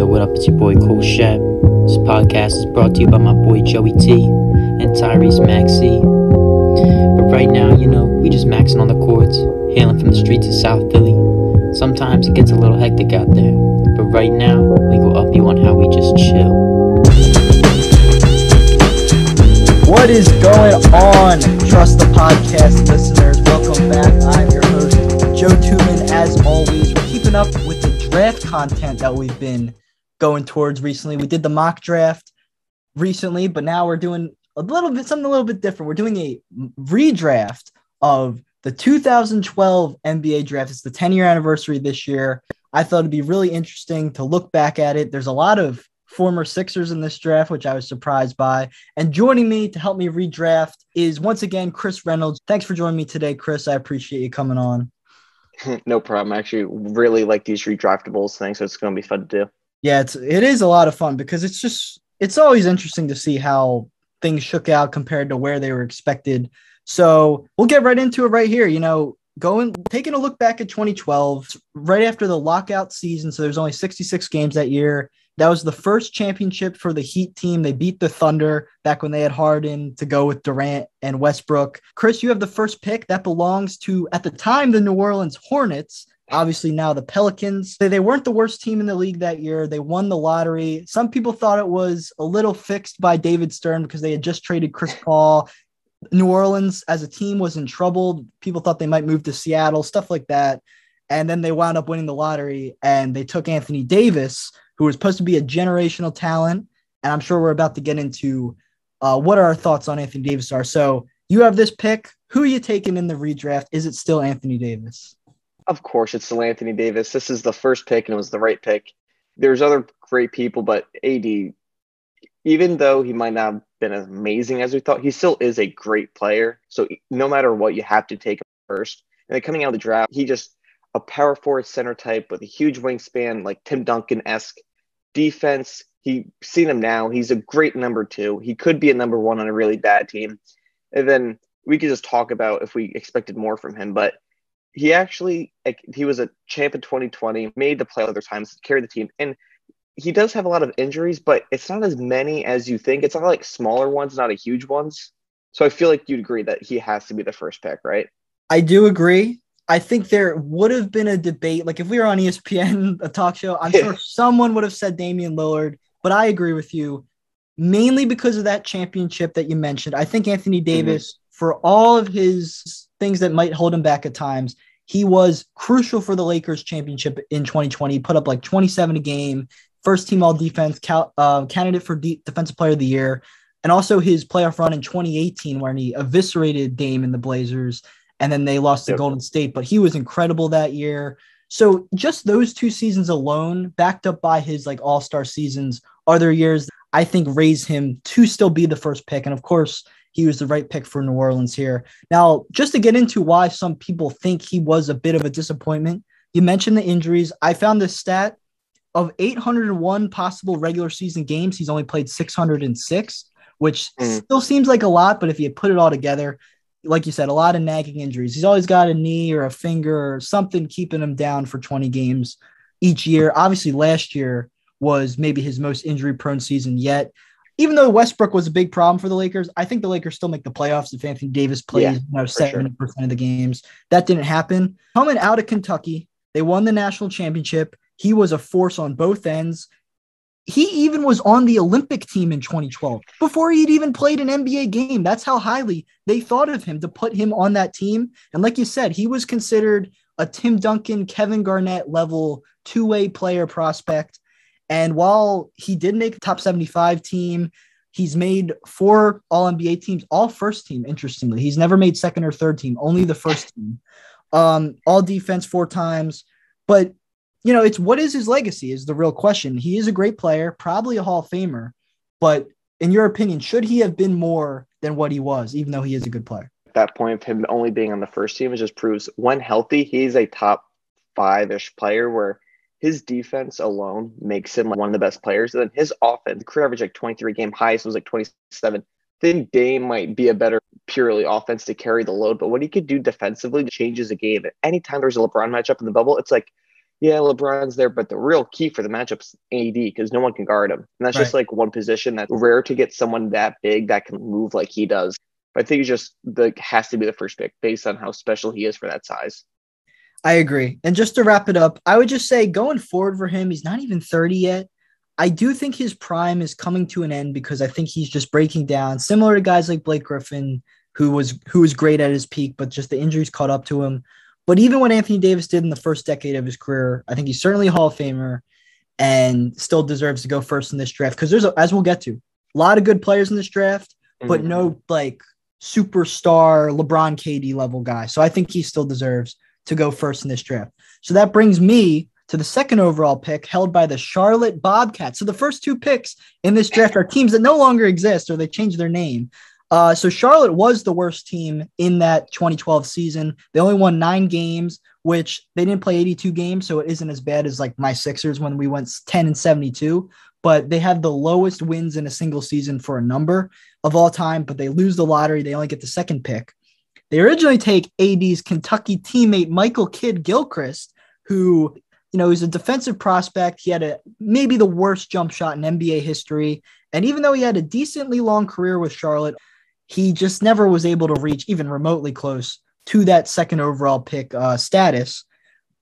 Yo, what up? It's your boy Cool Shep. This podcast is brought to you by my boy Joey T and Tyrese Maxey. But right now, you know, we just maxing on the courts, hailing from the streets of South Philly. Sometimes it gets a little hectic out there, but right now, we go up you on how we just chill. What is going on, Trust the Podcast listeners? Welcome back. I'm your host, Joe Tuman. As always, we're keeping up with the draft content that we've been going towards recently. We did the mock draft recently, but now we're doing a little bit something a little bit different. We're doing a redraft of the 2012 NBA draft. It's the 10 year anniversary this year. I thought it'd be really interesting to look back at it. There's a lot of former Sixers in this draft, which I was surprised by. And joining me to help me redraft is once again Chris Reynolds. Thanks for joining me today, Chris. I appreciate you coming on. no problem. I actually really like these redraftables things, so it's going to be fun to do. Yeah, it's it is a lot of fun because it's just it's always interesting to see how things shook out compared to where they were expected. So we'll get right into it right here. You know, going taking a look back at 2012, right after the lockout season. So there's only 66 games that year. That was the first championship for the Heat team. They beat the Thunder back when they had Harden to go with Durant and Westbrook. Chris, you have the first pick that belongs to, at the time, the New Orleans Hornets. Obviously, now the Pelicans. They, they weren't the worst team in the league that year. They won the lottery. Some people thought it was a little fixed by David Stern because they had just traded Chris Paul. New Orleans as a team was in trouble. People thought they might move to Seattle, stuff like that. And then they wound up winning the lottery and they took Anthony Davis, who was supposed to be a generational talent. And I'm sure we're about to get into uh, what our thoughts on Anthony Davis are. So you have this pick. Who are you taking in the redraft? Is it still Anthony Davis? Of course, it's still Anthony Davis. This is the first pick, and it was the right pick. There's other great people, but AD, even though he might not have been as amazing as we thought, he still is a great player. So no matter what, you have to take him first. And then coming out of the draft, he just a power forward center type with a huge wingspan, like Tim Duncan esque defense. He seen him now. He's a great number two. He could be a number one on a really bad team. And then we could just talk about if we expected more from him. But he actually he was a champ in 2020, made the play other times, carried the team, and he does have a lot of injuries, but it's not as many as you think. It's not like smaller ones, not a huge ones. So I feel like you'd agree that he has to be the first pick, right? I do agree. I think there would have been a debate. Like if we were on ESPN, a talk show, I'm sure someone would have said Damian Lillard, but I agree with you mainly because of that championship that you mentioned. I think Anthony mm-hmm. Davis. For all of his things that might hold him back at times, he was crucial for the Lakers championship in 2020. He put up like 27 a game, first team all defense, cal- uh, candidate for de- defensive player of the year, and also his playoff run in 2018 where he eviscerated Dame and the Blazers and then they lost to yep. Golden State. But he was incredible that year. So just those two seasons alone, backed up by his like all star seasons, are there years I think raise him to still be the first pick. And of course, he was the right pick for New Orleans here. Now, just to get into why some people think he was a bit of a disappointment, you mentioned the injuries. I found this stat of 801 possible regular season games, he's only played 606, which mm. still seems like a lot, but if you put it all together, like you said, a lot of nagging injuries. He's always got a knee or a finger or something keeping him down for 20 games each year. Obviously, last year was maybe his most injury prone season yet. Even though Westbrook was a big problem for the Lakers, I think the Lakers still make the playoffs if Anthony Davis plays you know, 70% sure. of the games. That didn't happen. Coming out of Kentucky, they won the national championship. He was a force on both ends he even was on the Olympic team in 2012 before he'd even played an NBA game. That's how highly they thought of him to put him on that team. And like you said, he was considered a Tim Duncan, Kevin Garnett level two way player prospect. And while he did make the top 75 team, he's made four All NBA teams, all first team, interestingly. He's never made second or third team, only the first team. Um, all defense four times. But you know, it's what is his legacy is the real question. He is a great player, probably a Hall of Famer, but in your opinion, should he have been more than what he was, even though he is a good player? That point of him only being on the first team, it just proves when healthy, he's a top five ish player where his defense alone makes him like one of the best players. And then his offense, career average like 23 game highest was like 27. I think Dame might be a better purely offense to carry the load, but what he could do defensively changes the game. Anytime there's a LeBron matchup in the bubble, it's like yeah, LeBron's there, but the real key for the matchup's AD because no one can guard him. And that's right. just like one position that's rare to get someone that big that can move like he does. But I think he just the has to be the first pick based on how special he is for that size. I agree. And just to wrap it up, I would just say going forward for him, he's not even 30 yet. I do think his prime is coming to an end because I think he's just breaking down, similar to guys like Blake Griffin, who was who was great at his peak, but just the injuries caught up to him. But even what Anthony Davis did in the first decade of his career, I think he's certainly a Hall of Famer and still deserves to go first in this draft because there's, a, as we'll get to, a lot of good players in this draft, mm-hmm. but no like superstar LeBron KD level guy. So I think he still deserves to go first in this draft. So that brings me to the second overall pick held by the Charlotte Bobcats. So the first two picks in this draft are teams that no longer exist or they changed their name. Uh, so Charlotte was the worst team in that 2012 season. They only won nine games, which they didn't play 82 games, so it isn't as bad as like my Sixers when we went 10 and 72. But they had the lowest wins in a single season for a number of all time. But they lose the lottery; they only get the second pick. They originally take AD's Kentucky teammate Michael Kidd Gilchrist, who you know he's a defensive prospect. He had a maybe the worst jump shot in NBA history, and even though he had a decently long career with Charlotte he just never was able to reach even remotely close to that second overall pick uh, status.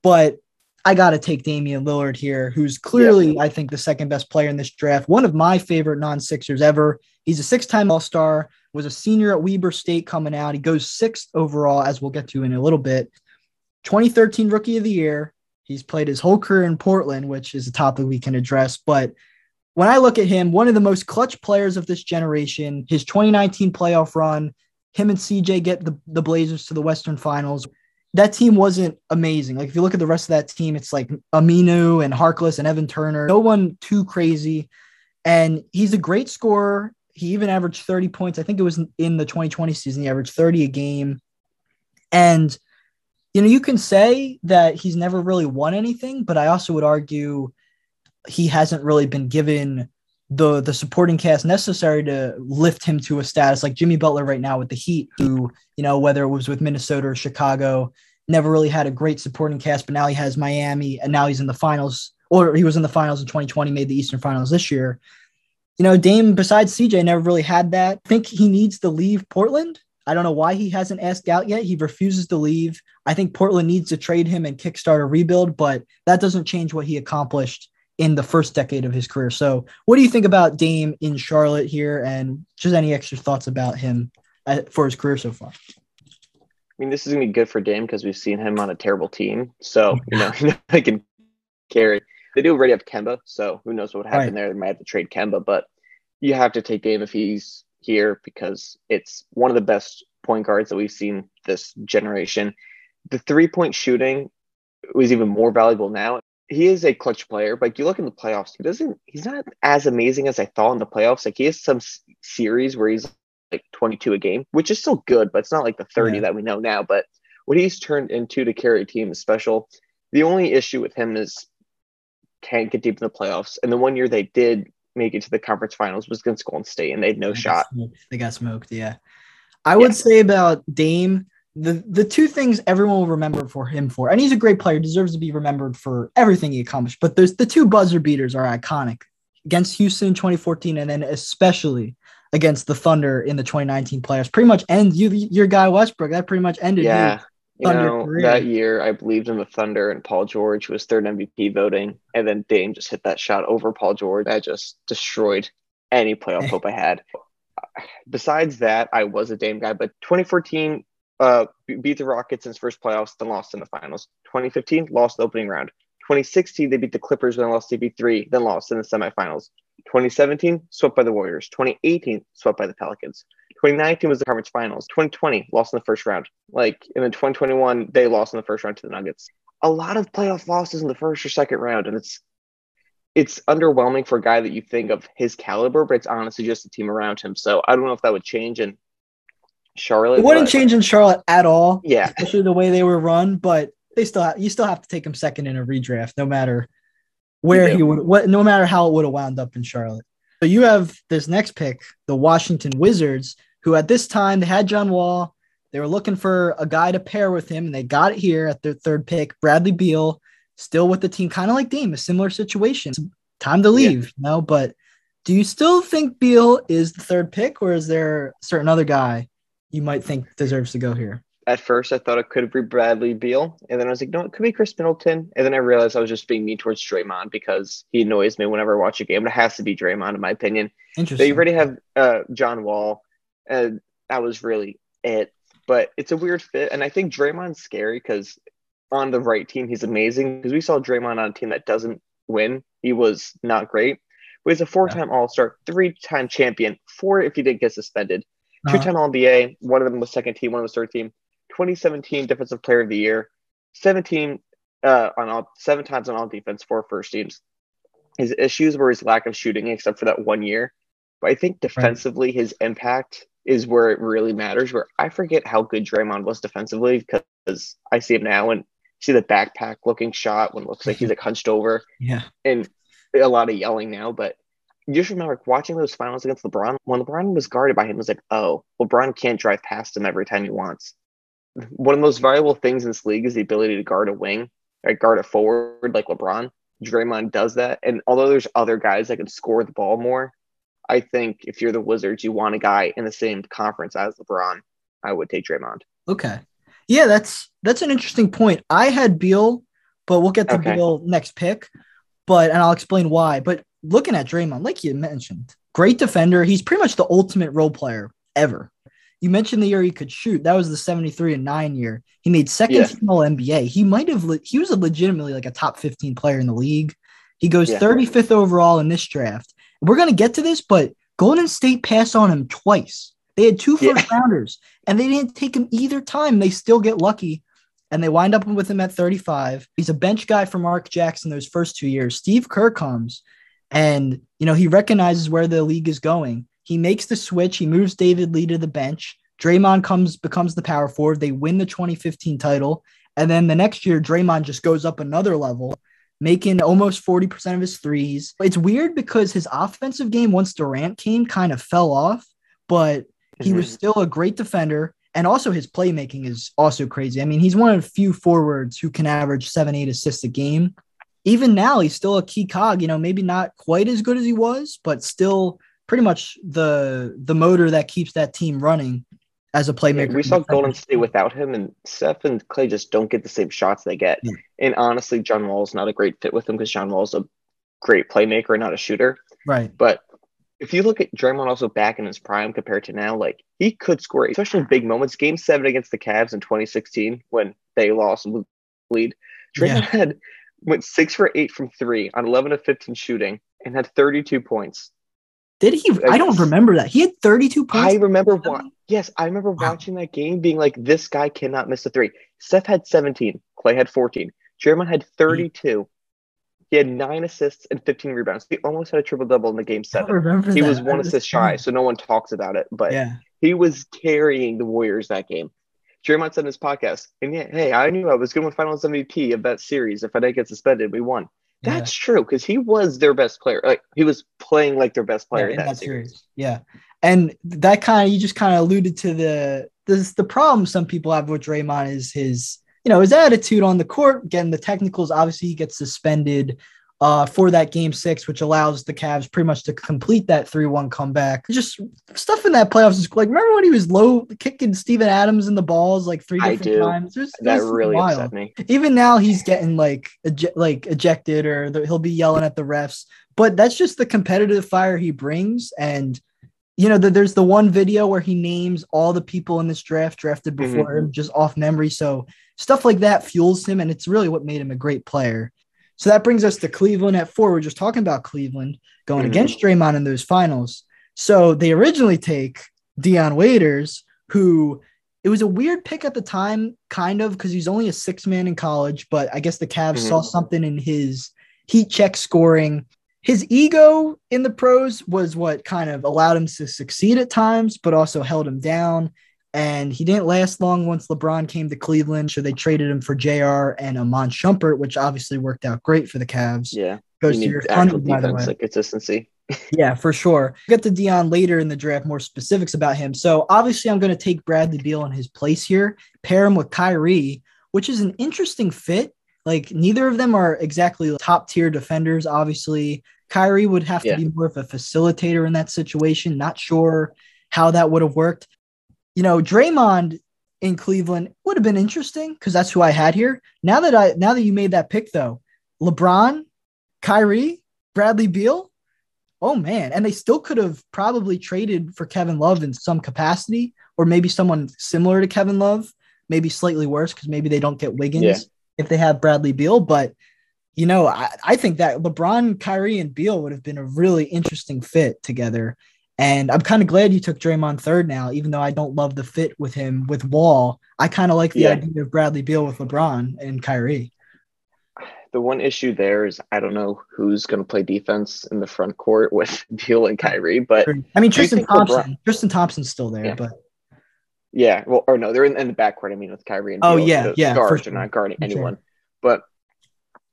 But I got to take Damian Lillard here, who's clearly, yeah. I think, the second best player in this draft. One of my favorite non Sixers ever. He's a six time All Star, was a senior at Weber State coming out. He goes sixth overall, as we'll get to in a little bit. 2013 Rookie of the Year. He's played his whole career in Portland, which is a topic we can address. But when I look at him, one of the most clutch players of this generation, his 2019 playoff run, him and CJ get the, the Blazers to the Western Finals. That team wasn't amazing. Like if you look at the rest of that team, it's like Aminu and Harkless and Evan Turner. No one too crazy. And he's a great scorer. He even averaged 30 points. I think it was in the 2020 season. He averaged 30 a game. And you know, you can say that he's never really won anything, but I also would argue he hasn't really been given the the supporting cast necessary to lift him to a status like Jimmy Butler right now with the Heat, who you know whether it was with Minnesota or Chicago, never really had a great supporting cast, but now he has Miami, and now he's in the finals, or he was in the finals in 2020, made the Eastern Finals this year. You know, Dame besides CJ never really had that. I think he needs to leave Portland. I don't know why he hasn't asked out yet. He refuses to leave. I think Portland needs to trade him and kickstart a rebuild, but that doesn't change what he accomplished in the first decade of his career. So, what do you think about Dame in Charlotte here, and just any extra thoughts about him uh, for his career so far? I mean, this is gonna be good for Dame because we've seen him on a terrible team, so you know they can carry. They do already have Kemba, so who knows what would happen right. there? They might have to trade Kemba, but you have to take Dame if he's here because it's one of the best point guards that we've seen this generation. The three point shooting was even more valuable now he is a clutch player, but you look in the playoffs, he doesn't. He's not as amazing as I thought in the playoffs. Like he has some s- series where he's like 22 a game, which is still good, but it's not like the 30 yeah. that we know now. But what he's turned into to carry a team is special. The only issue with him is can't get deep in the playoffs. And the one year they did make it to the conference finals was against Golden State, and they had no they shot. They got smoked. Yeah, I would say about Dame the the two things everyone will remember for him for, and he's a great player, deserves to be remembered for everything he accomplished. But there's the two buzzer beaters are iconic against Houston in 2014, and then especially against the Thunder in the 2019 playoffs. Pretty much end you your guy Westbrook. That pretty much ended. Yeah. You know, career. that year I believed in the Thunder and Paul George was third MVP voting, and then Dame just hit that shot over Paul George. That just destroyed any playoff hope I had. Besides that, I was a Dame guy, but 2014 uh, beat the Rockets in its first playoffs, then lost in the finals. 2015, lost the opening round. 2016, they beat the Clippers, then lost CP3, then lost in the semifinals. 2017, swept by the Warriors. 2018, swept by the Pelicans. 2019 was the conference finals. 2020, lost in the first round. Like, and then 2021, they lost in the first round to the Nuggets. A lot of playoff losses in the first or second round, and it's it's underwhelming for a guy that you think of his caliber, but it's honestly just the team around him. So I don't know if that would change. in Charlotte. It wouldn't but, change in Charlotte at all. Yeah, especially the way they were run. But they still have, you still have to take him second in a redraft, no matter where he would what no matter how it would have wound up in Charlotte. So you have this next pick, the Washington Wizards, who at this time they had John Wall. They were looking for a guy to pair with him, and they got it here at their third pick, Bradley Beal. still with the team, kind of like Dame, a similar situation. It's time to leave, yeah. you know. But do you still think Beal is the third pick, or is there a certain other guy you might think deserves to go here? At first, I thought it could be Bradley Beal, and then I was like, no, it could be Khris Middleton. And then I realized I was just being mean towards Draymond because he annoys me whenever I watch a game. But it has to be Draymond, in my opinion. Interesting. They already have uh, John Wall, and that was really it. But it's a weird fit, and I think Draymond's scary because on the right team, he's amazing. Because we saw Draymond on a team that doesn't win, he was not great. But he's a four-time yeah. All-Star, three-time champion, four if he didn't get suspended, uh-huh. two-time All-NBA. One of them was second team, one was third team 2017 Defensive Player of the Year, 17 uh, on all seven times on all defense for first teams. His issues were his lack of shooting, except for that one year. But I think defensively, right. his impact is where it really matters. Where I forget how good Draymond was defensively because I see him now and see the backpack looking shot when it looks like he's like hunched over. Yeah. And a lot of yelling now, but you just remember watching those finals against LeBron when LeBron was guarded by him was like, oh, LeBron can't drive past him every time he wants one of the most valuable things in this league is the ability to guard a wing, right? Guard a forward like LeBron. Draymond does that. And although there's other guys that can score the ball more, I think if you're the Wizards, you want a guy in the same conference as LeBron. I would take Draymond. Okay. Yeah, that's that's an interesting point. I had Beal, but we'll get to okay. Beal next pick. But and I'll explain why. But looking at Draymond, like you mentioned, great defender. He's pretty much the ultimate role player ever. You mentioned the year he could shoot. That was the 73 and 9 year. He made second yeah. team all NBA. He might have le- he was a legitimately like a top 15 player in the league. He goes yeah. 35th overall in this draft. We're going to get to this, but Golden State passed on him twice. They had two first yeah. rounders and they didn't take him either time. They still get lucky and they wind up with him at 35. He's a bench guy for Mark Jackson those first two years. Steve Kerr comes and you know he recognizes where the league is going he makes the switch. He moves David Lee to the bench. Draymond comes becomes the power forward. They win the 2015 title. And then the next year, Draymond just goes up another level, making almost 40% of his threes. It's weird because his offensive game, once Durant came, kind of fell off, but he mm-hmm. was still a great defender. And also his playmaking is also crazy. I mean, he's one of the few forwards who can average seven, eight assists a game. Even now, he's still a key cog, you know, maybe not quite as good as he was, but still pretty much the the motor that keeps that team running as a playmaker. Yeah, we saw Golden State without him, and Steph and Clay just don't get the same shots they get. Yeah. And honestly, John Wall's not a great fit with him because John Wall's a great playmaker and not a shooter. Right. But if you look at Draymond also back in his prime compared to now, like he could score, especially in big moments. Game seven against the Cavs in 2016 when they lost lead. Draymond yeah. had went six for eight from three on 11 of 15 shooting and had 32 points. Did he? I don't remember that. He had 32 points. I remember what. Yes, I remember wow. watching that game, being like, "This guy cannot miss a three. Steph had 17. Clay had 14. Draymond had hmm. 32. He had nine assists and 15 rebounds. He almost had a triple double in the game seven. He that. was one assist shy, so no one talks about it. But yeah. he was carrying the Warriors that game. Draymond said in his podcast, and yeah, hey, I knew I was going to Finals MVP of that series. If I didn't get suspended, we won. That's yeah. true because he was their best player. Like he was playing like their best player yeah, in, that, that series. series. Yeah, and that kind of you just kind of alluded to the this the problem some people have with Draymond is his you know his attitude on the court. Getting the technicals, obviously he gets suspended uh, for that game six, which allows the Cavs pretty much to complete that 3 1 comeback. Just stuff in that playoffs is like, remember when he was low kicking Steven Adams in the balls like three different times? There's, that really wild. upset me. Even now, he's getting like, ej- like ejected or the, he'll be yelling at the refs. But that's just the competitive fire he brings. And, you know, the, there's the one video where he names all the people in this draft drafted mm-hmm. before mm-hmm. him just off memory. So stuff like that fuels him. And it's really what made him a great player. So that brings us to Cleveland at four. We're just talking about Cleveland going mm-hmm. against Draymond in those finals. So they originally take Dion Waiters, who it was a weird pick at the time, kind of, because he's only a six man in college. But I guess the Cavs mm-hmm. saw something in his heat check scoring. His ego in the pros was what kind of allowed him to succeed at times, but also held him down and he didn't last long once LeBron came to Cleveland. So they traded him for JR and Iman Shumpert, which obviously worked out great for the Cavs. Yeah. Goes you to your hundred, by the way. Like consistency. yeah, for sure. We'll get to Dion later in the draft, more specifics about him. So obviously, I'm going to take Bradley Beal in his place here, pair him with Kyrie, which is an interesting fit. Like neither of them are exactly top tier defenders. Obviously, Kyrie would have to be more of a facilitator in that situation. Not sure how that would have worked. You know, Draymond in Cleveland would have been interesting because that's who I had here. Now that I now that you made that pick though, LeBron, Kyrie, Bradley Beal, oh man, and they still could have probably traded for Kevin Love in some capacity, or maybe someone similar to Kevin Love, maybe slightly worse because maybe they don't get Wiggins Yeah. if they have Bradley Beal. But you know, I, I think that LeBron, Kyrie, and Beal would have been a really interesting fit together. And I'm kind of glad you took Draymond third now, even though I don't love the fit with him with Wall. I kind of like the Yeah. idea of Bradley Beal with LeBron and Kyrie. The one issue there is I don't know who's going to play defense in the front court with Beal and Kyrie, but I mean, Tristan think LeBron- Thompson. Tristan Thompson's still there, Yeah. but yeah, well, or no, they're in, in the backcourt. I mean, with Kyrie and Oh, Beal, yeah, the yeah, for guards sure. are not guarding For sure. anyone. But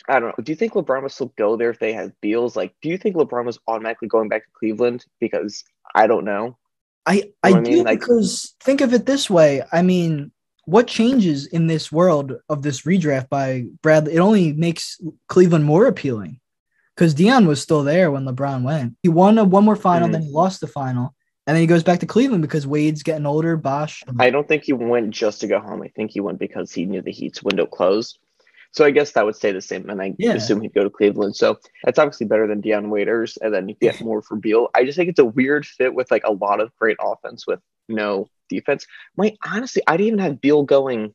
I don't know. Do you think LeBron would still go there if they had Beal's? Like, do you think LeBron was automatically going back to Cleveland? Because I don't know. I I know I do mean? Like- because think of it this way. I mean, what changes in this world of this redraft by Bradley? It only makes Cleveland more appealing because Dion was still there when LeBron went. He won a one more final, Mhm. then he lost the final, and then he goes back to Cleveland because Wade's getting older. Bosh. I don't think he went just to go home. I think he went because he knew the Heat's window closed. So I guess that would stay the same, and I Yeah. assume he'd go to Cleveland. So that's obviously better than Dion Waiters, and then you get more for Beal. I just think it's a weird fit with like a lot of great offense with no defense. My honestly, I didn't even have Beal going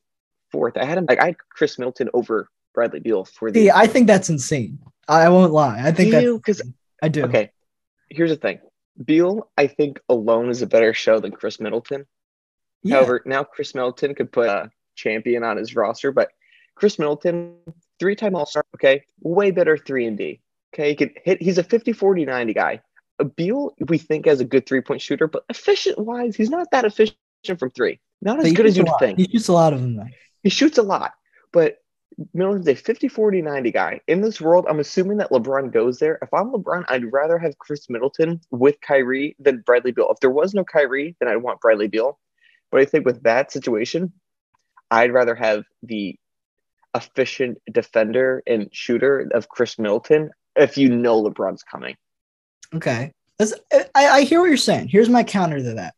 fourth. I had him like I had Khris Middleton over Bradley Beal for the See, I think that's insane. I won't lie. I think Do that you? 'Cause- I do. okay. Here's the thing. Beal, I think alone is a better show than Khris Middleton. Yeah. However, now Khris Middleton could put a champion on his roster, but Khris Middleton, three time All Star, okay, way better 3 and D. Okay, he could hit, he's a 50 40 90 guy. A Beal, we think, as a good three point shooter, but efficient wise, he's not that efficient from three. Not as good as you'd think. He shoots a lot of them. Though. He shoots a lot, but Middleton's a 50 40 90 guy. In this world, I'm assuming that LeBron goes there. If I'm LeBron, I'd rather have Khris Middleton with Kyrie than Bradley Beal. If there was no Kyrie, then I'd want Bradley Beal. But I think with that situation, I'd rather have the efficient defender and shooter of Khris Middleton if you know LeBron's coming. Okay. That's, I, I hear what you're saying. Here's my counter to that.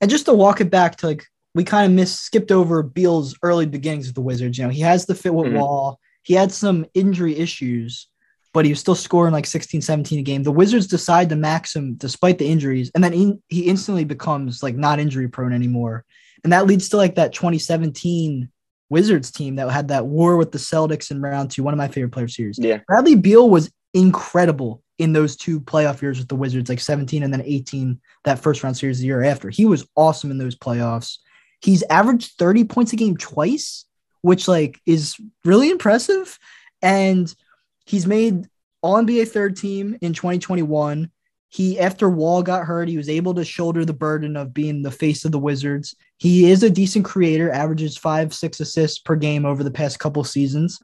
And just to walk it back to like, we kind of missed, skipped over Beal's early beginnings with the Wizards. You know, he has the fit with Mhm. Wall. He had some injury issues, but he was still scoring like 16, 17 a game. The Wizards decide to max him despite the injuries. And then in, he instantly becomes like not injury prone anymore. And that leads to like that 2017 Wizards team that had that war with the Celtics in round two, one of my favorite player series. Yeah. Bradley Beal was incredible in those two playoff years with the Wizards, like 17 and then 18, that first round series the year after. He was awesome in those playoffs. He's averaged 30 points a game twice, which like is really impressive. And he's made all NBA third team in 2021. He, after Wall got hurt, he was able to shoulder the burden of being the face of the Wizards. He is a decent creator, averages five, six assists per game over the past couple seasons.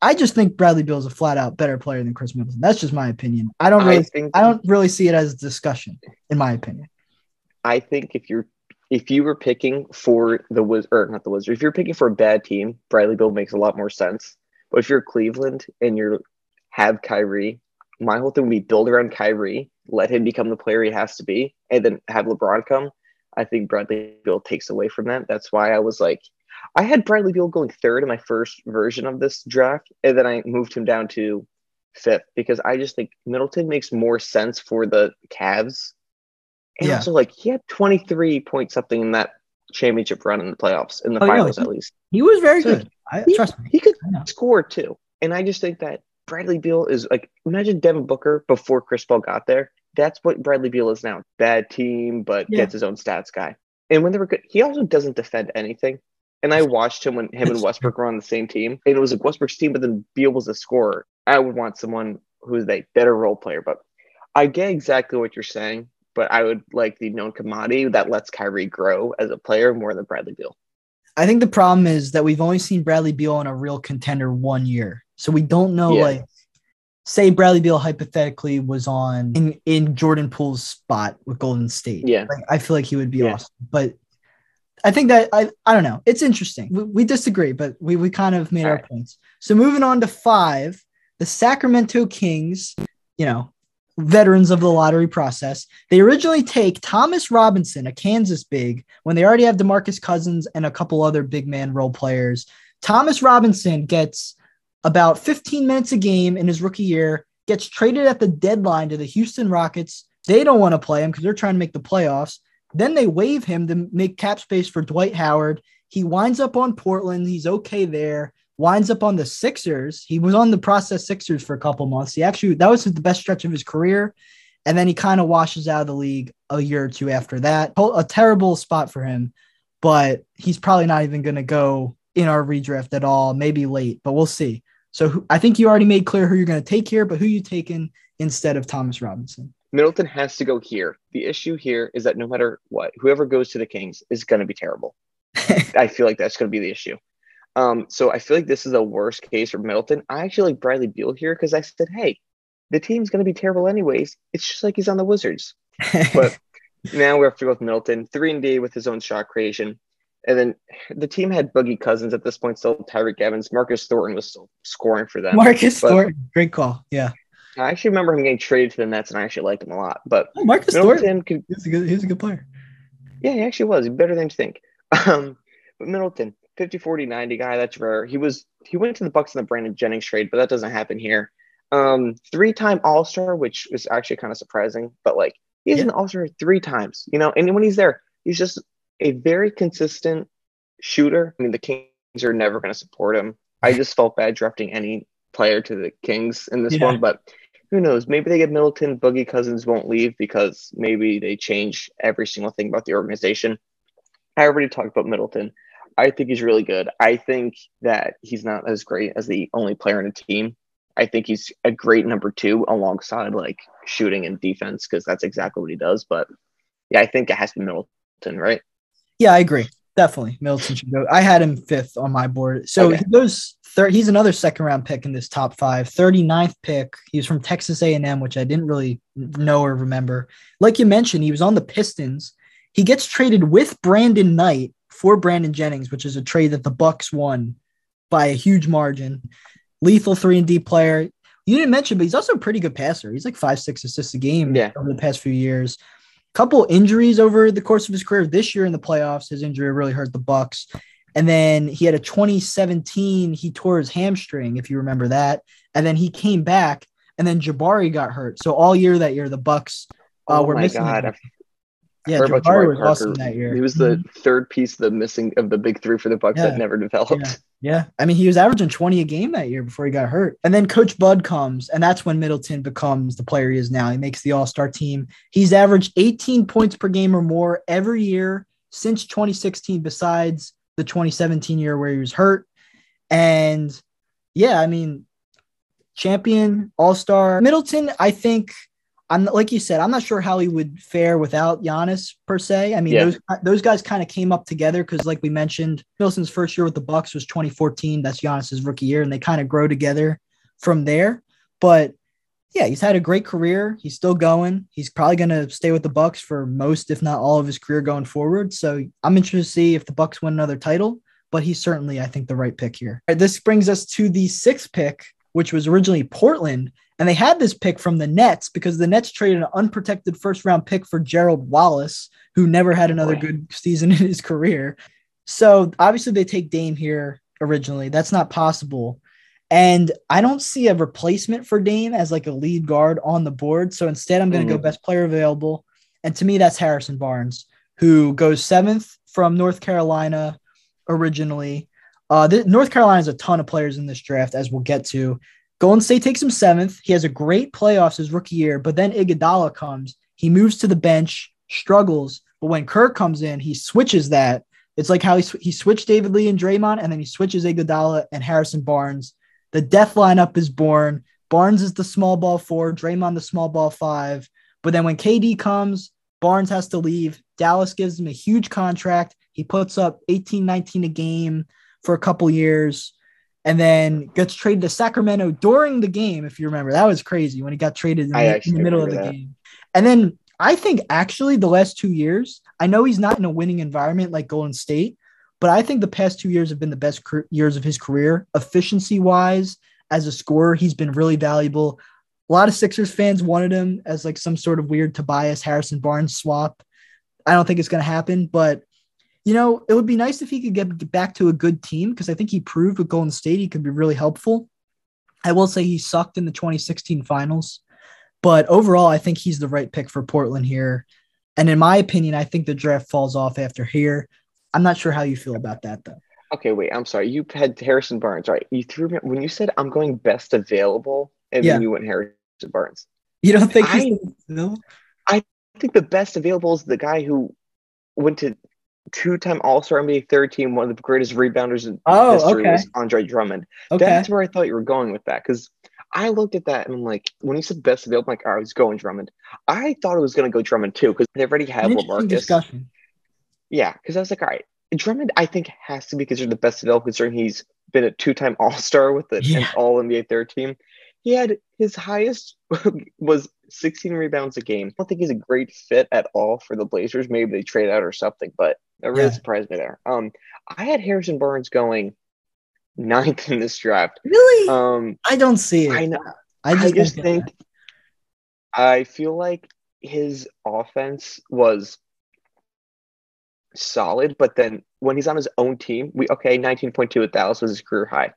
I just think Bradley Beal is a flat out better player than Khris Middleton. That's just my opinion. I don't I really, think I don't really see it as a discussion, in my opinion. I think if you're if you were picking for the Wiz or not the Wizards, if you're picking for a bad team, Bradley Beal makes a lot more sense. But if you're Cleveland and you're have Kyrie, my whole thing would be build around Kyrie, let him become the player he has to be, and then have LeBron come. I think Bradley Beal takes away from that. That's why I was like, I had Bradley Beal going third in my first version of this draft, and then I moved him down to fifth because I just think Middleton makes more sense for the Cavs. And Yeah. also, like, he had 23 point something in that championship run in the playoffs, in the Oh, yeah, finals he- at least. He was very So, good. I he- trust me. He could score too. And I just think that Bradley Beal is like, imagine Devin Booker before Chris Paul got there. That's what Bradley Beal is now. Bad team, but Yeah. gets his own stats guy. And when they were good, he also doesn't defend anything. And I watched him when him and Westbrook were on the same team. And it was like Westbrook's team, but then Beal was a scorer. I would want someone who's a better role player. But I get exactly what you're saying. But I would like the known commodity that lets Kyrie grow as a player more than Bradley Beal. I think the problem is that we've only seen Bradley Beal in a real contender one year. So we don't know, Yeah. like, say Bradley Beal hypothetically was on in, in Jordan Poole's spot with Golden State. Yeah. Like, I feel like he would be Yeah. awesome. But I think that I I don't know. It's interesting. We, we disagree, but we we kind of made All our right. points. So moving on to five, the Sacramento Kings. You know, veterans of the lottery process. They originally take Thomas Robinson, a Kansas big, when they already have DeMarcus Cousins and a couple other big man role players. Thomas Robinson gets about 15 minutes a game in his rookie year, gets traded at the deadline to the Houston Rockets. They don't want to play him because they're trying to make the playoffs. Then they waive him to make cap space for Dwight Howard. He winds up on Portland. He's okay there. Winds up on the Sixers. He was on the process Sixers for a couple months. He actually that was the best stretch of his career. And then he kind of washes out of the league a year or two after that. A terrible spot for him, but he's probably not even going to go in our redraft at all. Maybe late, but we'll see. So who- I think you already made clear who you're going to take here, but who you taking instead of Thomas Robinson? Middleton has to go here. The issue here is that no matter what, whoever goes to the Kings is going to be terrible. I feel like that's going to be the issue. Um, so I feel like this is a worst case for Middleton. I actually like Bradley Beal here because I said, hey, the team's going to be terrible anyways. It's just like he's on the Wizards. But now we have to go with Middleton, three and D with his own shot creation. And then the team had Boogie Cousins at this point, still Tyreke Evans. Marcus Thornton was still scoring for them. Marcus but- Thornton, great call. Yeah, I actually remember him getting traded to the Nets, and I actually liked him a lot. But oh, Marcus Thornton, could he's a good, he's a good player. Yeah, he actually was. Better than you think. Um, but Middleton, 50, 40, 90 guy, that's rare. He was he went to the Bucks in the Brandon Jennings trade, but that doesn't happen here. Um, three-time All-Star, which is actually kind of surprising, but like he's Yeah. an All-Star three times, you know, and when he's there, he's just a very consistent shooter. I mean, the Kings are never going to support him. I just felt bad drafting any player to the Kings in this Yeah. one, but who knows? Maybe they get Middleton. Boogie Cousins won't leave because maybe they change every single thing about the organization. I already talked about Middleton. I think he's really good. I think that he's not as great as the only player in the team. I think he's a great number two alongside like shooting and defense because that's exactly what he does. But yeah, I think it has to be Middleton, right? Yeah, I agree. Definitely, Middleton should go. I had him fifth on my board. So Okay. he goes third. He's another second round pick in this top five. 39th pick. He was from Texas A&M, which I didn't really know or remember. Like you mentioned, he was on the Pistons. He gets traded with Brandon Knight for Brandon Jennings, which is a trade that the Bucks won by a huge margin. Lethal three and D player. You didn't mention, but he's also a pretty good passer. He's like five, six assists a game Yeah. over the past few years couple injuries over the course of his career. This year in the playoffs, his injury really hurt the Bucks. And then he had a 2017, he tore his hamstring, if you remember that. And then he came back, and then Jabari got hurt. So all year that year, the Bucks uh, oh were my missing. god, him. I Yeah, Jabari Jabari was Parker. awesome that year. He was the Mhm. third piece of the missing of the big three for the Bucks Yeah. that never developed. Yeah. Yeah. I mean, he was averaging 20 a game that year before he got hurt. And then Coach Bud comes, and that's when Middleton becomes the player he is now. He makes the All Star team. He's averaged 18 points per game or more every year since 2016, besides the 2017 year where he was hurt. And yeah, I mean, champion, All Star. Middleton, I think. I'm like you said, I'm not sure how he would fare without Giannis per se. I mean, Yeah. those those guys kind of came up together because, like we mentioned, Middleton's first year with the Bucks was 2014. That's Giannis's rookie year, and they kind of grow together from there. But yeah, he's had a great career. He's still going. He's probably going to stay with the Bucks for most, if not all, of his career going forward. So I'm interested to see if the Bucks win another title. But he's certainly, I think, the right pick here. Right, this brings us to the sixth pick, which was originally Portland. And they had this pick from the Nets because the Nets traded an unprotected first round pick for Gerald Wallace, who never had another good season in his career. So obviously they take Dame here originally. That's not possible. And I don't see a replacement for Dame as like a lead guard on the board. So instead, I'm going to go mm. best player available. And to me, that's Harrison Barnes, who goes seventh from North Carolina originally. Uh, the, North Carolina has a ton of players in this draft, as we'll get to. Golden State takes him seventh. He has a great playoffs his rookie year, but then Iguodala comes. He moves to the bench, struggles, but when Kerr comes in, he switches that. It's like how he, sw- he switched David Lee and Draymond, and then he switches Iguodala and Harrison Barnes. The death lineup is born. Barnes is the small ball four, Draymond the small ball five. But then when KD comes, Barnes has to leave. Dallas gives him a huge contract. He puts up 18, 19 a game for a couple years and then gets traded to Sacramento during the game, if you remember. That was crazy when he got traded in, the, in the middle of the that. game. And then I think actually the last two years, I know he's not in a winning environment like Golden State, but I think the past two years have been the best years of his career. Efficiency wise, as a scorer, he's been really valuable. A lot of Sixers fans wanted him as like some sort of weird Tobias Harrison Barnes swap. I don't think it's going to happen, but you know, it would be nice if he could get back to a good team because I think he proved with Golden State he could be really helpful. I will say he sucked in the 2016 finals, but overall, I think he's the right pick for Portland here. And in my opinion, I think the draft falls off after here. I'm not sure how you feel about that though. Okay, wait. I'm sorry. You had Harrison Barnes, right? You threw me when you said I'm going best available, and Yeah. then you went Harrison Barnes. You don't think I-? I think the best available is the guy who went to two-time All-Star NBA third team, one of the greatest rebounders in Oh, history okay. was Andre Drummond. Okay. That's where I thought you were going with that because I looked at that and I'm like, when you said best available, I'm like, all right, I was going Drummond. I thought it was going to go Drummond too because they already have LaMarcus. discussion. Yeah, because I was like, all right, Drummond, I think has to be considered the best available considering he's been a two-time All-Star with the Yeah. All NBA third team. He had his highest was 16 rebounds a game. I don't think he's a great fit at all for the Blazers. Maybe they trade out or something, but that really Yeah. surprised me there. Um, I had Harrison Barnes going ninth in this draft. Really? Um, I don't see it. I know. I I just, just, don't think I feel like his offense was solid, but then when he's on his own team, we okay, 19.2 with Dallas was his career high.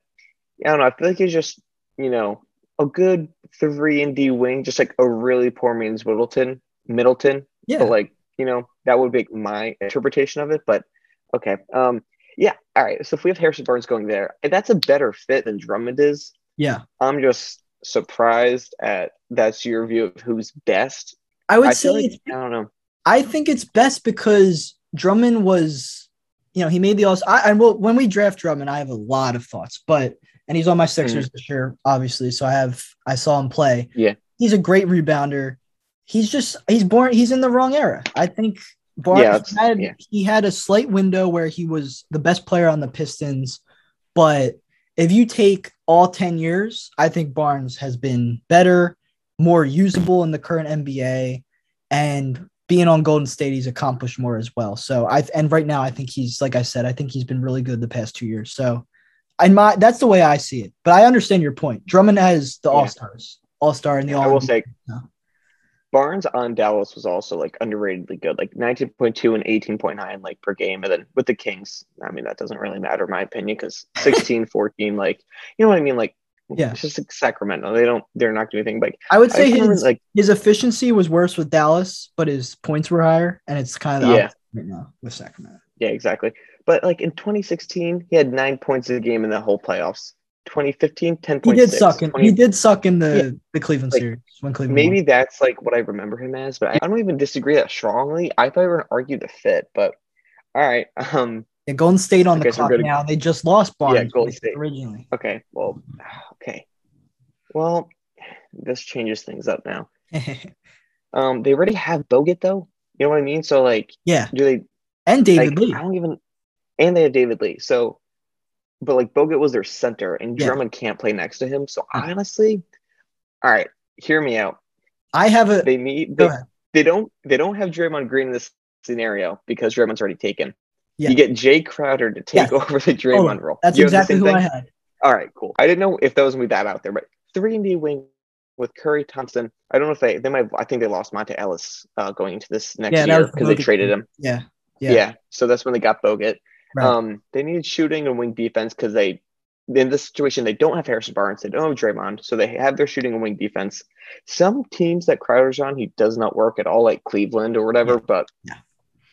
I don't know. I feel like he's just, you know, a good three and D wing, just like a really poor man's Middleton, Middleton. Yeah. But like, you know, that would be my interpretation of it. But okay. Um, yeah. All right. So if we have Harrison Barnes going there, that's a better fit than Drummond is. yeah. I'm just surprised at that's your view of who's best. I would I say like it's I don't know. I think it's best because Drummond was, you know, he made the all. I, I will when we draft Drummond, I have a lot of thoughts, but and he's on my Sixers mm. this year, obviously. So I have I saw him play. Yeah. he's a great rebounder. He's just he's born. He's in the wrong era. I think Barnes Yeah, had yeah. he had a slight window where he was the best player on the Pistons, but if you take all 10 years, I think Barnes has been better, more usable in the current NBA, and being on Golden State, he's accomplished more as well. So I and right now I think he's like I said, I think he's been really good the past two years. So I my that's the way I see it. But I understand your point. Drummond has the Yeah. all stars, all star in the all. I will say. Barnes on Dallas was also like underratedly good, like 19.2 and 18.9 like per game. And then with the Kings, I mean, that doesn't really matter in my opinion because 16, 14, like, you know what I mean? Like, Yeah. it's just like Sacramento. They don't, they're not doing anything. Like, I would I say remember, his like, his efficiency was worse with Dallas, but his points were higher, and it's kind of Yeah. right now with Sacramento. yeah, exactly. But like in 2016, he had nine points a game in the whole playoffs. 2015, 10.6. He did suck in 20 he did suck in the Yeah. the Cleveland Like, series when Cleveland Maybe won. that's like what I remember him as, but I don't even disagree that strongly. I thought we were gonna argue the fit, but all right. Um, Yeah, Golden State on I the clock gonna- now. They just lost Barnes Golden State. originally. okay. Well, okay. Well, this changes things up now. Um, they already have Bogut though. You know what I mean? So like, yeah, do they? and David like, Lee. I don't even. And they have David Lee. So, but like Bogut was their center, and Yeah. Drummond can't play next to him. So honestly, all right, hear me out. I have a They need. They, they don't. They don't have Draymond Green in this scenario because Draymond's already taken. Yeah. You get Jae Crowder to take Yes. over the on. Draymond role. That's You the exactly same who I thing? had. All right, cool. I didn't know if that was gonna be that out there, but three and D wing with Curry Thompson. I don't know if they they might. I think they lost Monta Ellis uh, going into this next Yeah, year because they traded him. Yeah, Yeah. yeah, so that's when they got Bogut. Right. Um, they needed shooting and wing defense because they in this situation they don't have Harrison Barnes, they don't have Draymond, so they have their shooting and wing defense. Some teams that Crowder's on, he does not work at all, like Cleveland or whatever. Yeah. But Yeah.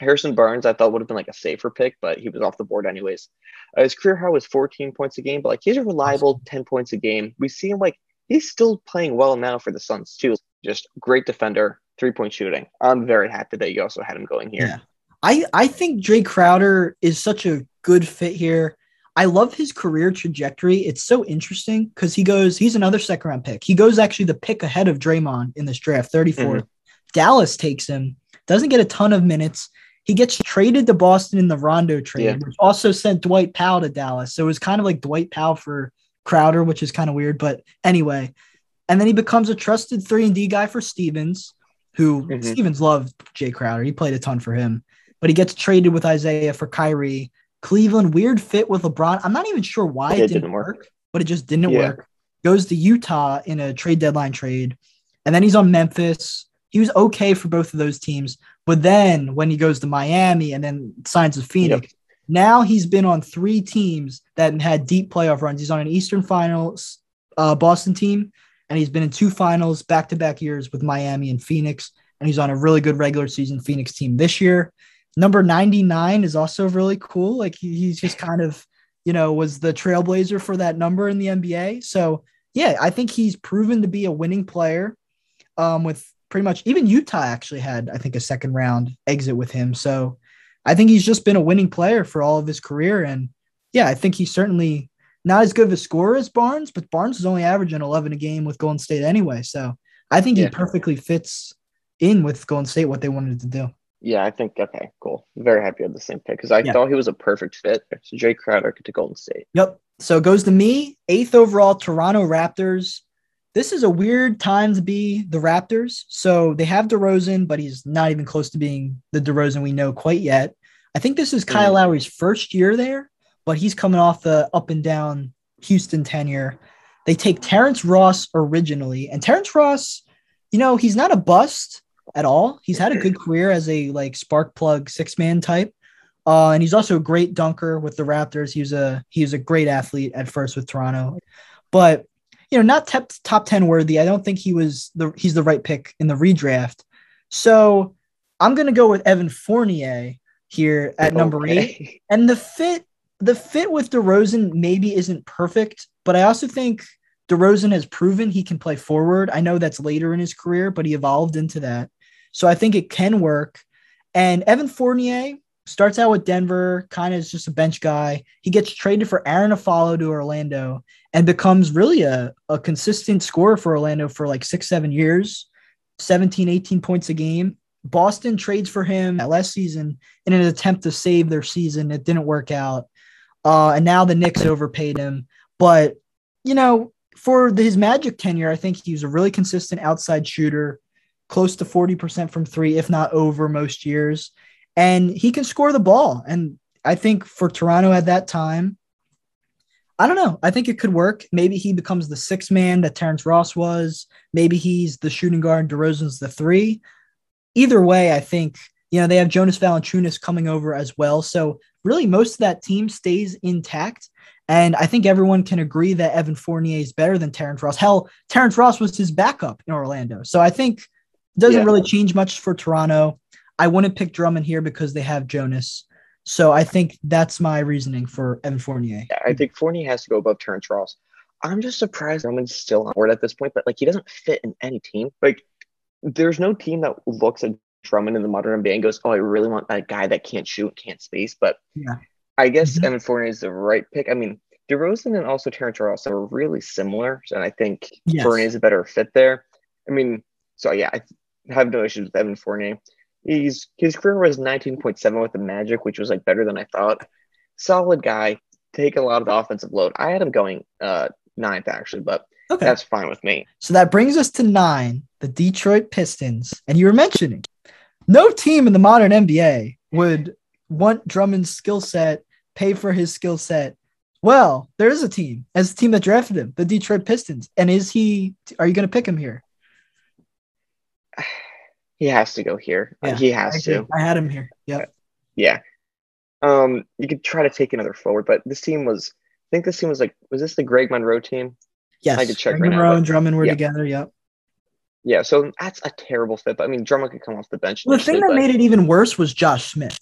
Harrison Barnes, I thought would have been like a safer pick, but he was off the board anyways. Uh, his career high was 14 points a game, but like he's a reliable 10 points a game. We see him like he's still playing well now for the Suns too. Just great defender, three point shooting. I'm very happy that you also had him going here. Yeah. I I think Jae Crowder is such a good fit here. I love his career trajectory. It's so interesting because he goes, he's another second round pick. He goes actually the pick ahead of Draymond in this draft, 34th. Dallas takes him, doesn't get a ton of minutes. He gets traded to Boston in the Rondo trade, Yeah. which also sent Dwight Powell to Dallas. So it was kind of like Dwight Powell for Crowder, which is kind of weird. But anyway, and then he becomes a trusted three and D guy for Stevens. who Mhm. Stevens loved Jae Crowder. He played a ton for him, but he gets traded with Isaiah for Kyrie. Cleveland, weird fit with LeBron. I'm not even sure why it, didn't, work, but it just didn't Yeah. work. Goes to Utah in a trade deadline trade. And then he's on Memphis. He was okay for both of those teams. But then when he goes to Miami and then signs with Phoenix, now he's been on three teams that had deep playoff runs. He's on an Eastern Finals uh, Boston team, and he's been in two finals back to back years with Miami and Phoenix. And he's on a really good regular season Phoenix team this year. Number 99 is also really cool. Like he, he's just kind of, you know, was the trailblazer for that number in the NBA. So, yeah, I think he's proven to be a winning player um, with pretty much even Utah actually had, I think, a second round exit with him. So I think he's just been a winning player for all of his career. And yeah, I think he's certainly not as good of a scorer as Barnes, but Barnes is only averaging 11 a game with Golden State anyway. So I think Yeah. he perfectly fits in with Golden State what they wanted to do. Yeah, I think okay, cool. Very happy with the same pick because I Yeah. thought he was a perfect fit. So Jae Crowder to Golden State. Yep. So it goes to me, eighth overall, Toronto Raptors. This is a weird time to be the Raptors. So they have DeRozan, but he's not even close to being the DeRozan we know quite yet. I think this is Kyle Mhm. Lowry's first year there, but he's coming off the up and down Houston tenure. They take Terrence Ross originally, and Terrence Ross, you know, he's not a bust at all. He's had a good career as a like spark plug six man type. Uh, and he's also a great dunker with the Raptors. He was a he was a great athlete at first with Toronto, but you know, not top top ten worthy. I don't think he was the he's the right pick in the redraft. So I'm gonna go with Evan Fournier here at number eight. And the fit, the fit with DeRozan maybe isn't perfect, but I also think DeRozan has proven he can play forward. I know that's later in his career, but he evolved into that. So I think it can work. And Evan Fournier starts out with Denver, kind of just a bench guy. He gets traded for Arron Afflalo to Orlando and becomes really a, a consistent scorer for Orlando for like six, seven years, 17, 18 points a game. Boston trades for him last season in an attempt to save their season. It didn't work out. Uh, and now the Knicks overpaid him. But, you know, for his Magic tenure, I think he was a really consistent outside shooter, close to 40% from three, if not over most years. And he can score the ball. And I think for Toronto at that time, I don't know. I think it could work. Maybe he becomes the six man that Terrence Ross was. Maybe he's the shooting guard. DeRozan's the three. Either way, I think you know they have Jonas Valanciunas coming over as well. So really, most of that team stays intact. And I think everyone can agree that Evan Fournier is better than Terrence Ross. Hell, Terrence Ross was his backup in Orlando. So I think doesn't Yeah. really change much for Toronto. I wouldn't pick Drummond here because they have Jonas. So I think that's my reasoning for Evan Fournier. Yeah, I think Fournier has to go above Terrence Ross. I'm just surprised Drummond's still on board at this point, but like he doesn't fit in any team. Like there's no team that looks at Drummond in the modern NBA and goes, "Oh, I really want that guy that can't shoot, can't space." But Yeah. I guess Mhm. Evan Fournier is the right pick. I mean, DeRozan and also Terrence Ross are really similar, and I think Yes. Fournier is a better fit there. I mean, so yeah, I have no issues with Evan Fournier. He's his career was 19.7 with the Magic, which was like better than I thought. Solid guy, take a lot of the offensive load. I had him going uh ninth actually, but Okay. that's fine with me. So that brings us to nine, the Detroit Pistons. And you were mentioning no team in the modern NBA would want Drummond's skill set, pay for his skill set. Well, there is a team as the team that drafted him, the Detroit Pistons. And is he, are you going to pick him here? He has to go here. Uh, Yeah, he has agree. to. I had him here. Yep. Yeah. Um, you could try to take another forward, but this team was. I think this team was like, was this the Greg Monroe team? Yes. I could check Greg right now, Monroe but- and Drummond were yeah. together. Yep. Yeah. So that's a terrible fit. But I mean, Drummond could come off the bench. The thing that made it even worse was Josh Smith.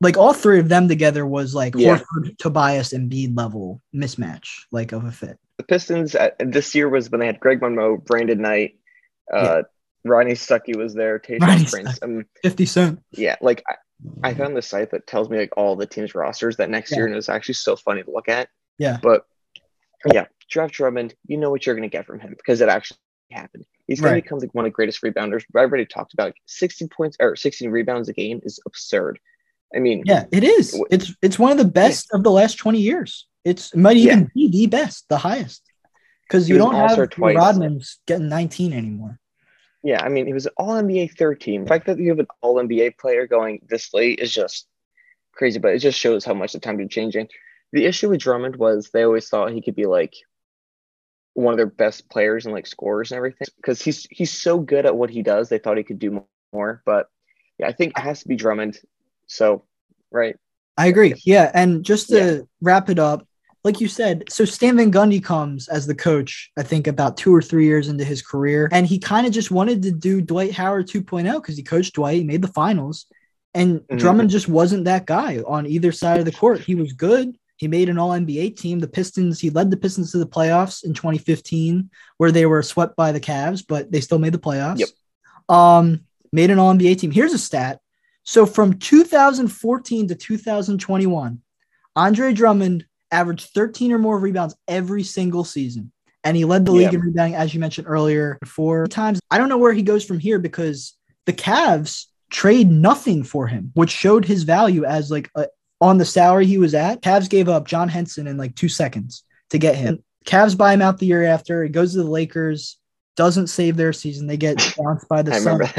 Like all three of them together was like Yeah. Horford, Tobias, and Bede level mismatch, like of a fit. the Pistons uh, this year was when they had Greg Monroe, Brandon Knight, uh, Rodney Stuckey was there, Tayshaun Prince. Um, 50 Cent. yeah, like I, I found this site that tells me like all the teams' rosters that next Yeah. year, and it was actually so funny to look at. Yeah. But yeah, draft Drummond, you know what you're going to get from him because it actually happened. He's going Right. to become like one of the greatest rebounders. I already talked about 16 points or 16 rebounds a game is absurd. I mean, Yeah, it is. It's it's one of the best of the last 20 years. It's it might even be the best, the highest. Because you don't have twice. Rodman's getting 19 anymore. Yeah, I mean, he was an All NBA third team. The fact that you have an All NBA player going this late is just crazy, but it just shows how much the time is changing. The issue with Drummond was they always thought he could be like one of their best players and like scorers and everything because he's he's so good at what he does. They thought he could do more, but yeah, I think it has to be Drummond. So, right. I agree. Yeah, and just to yeah. wrap it up, like you said, so Stan Van Gundy comes as the coach, I think about two or three years into his career. And he kind of just wanted to do Dwight Howard 2.0 because he coached Dwight, he made the finals. And mm-hmm. Drummond just wasn't that guy on either side of the court. He was good. He made an all NBA team. The Pistons, he led the Pistons to the playoffs in 2015, where they were swept by the Cavs, but they still made the playoffs. Yep. Um, made an all NBA team. Here's a stat. So from 2014 to 2021, Andre Drummond averaged 13 or more rebounds every single season. And he led the league in rebounding, as you mentioned earlier, four times. I don't know where he goes from here because the Cavs trade nothing for him, which showed his value as like a, on the salary he was at. Cavs gave up John Henson in like two seconds to get him. Cavs buy him out the year after. He goes to the Lakers, doesn't save their season. They get bounced by the Suns.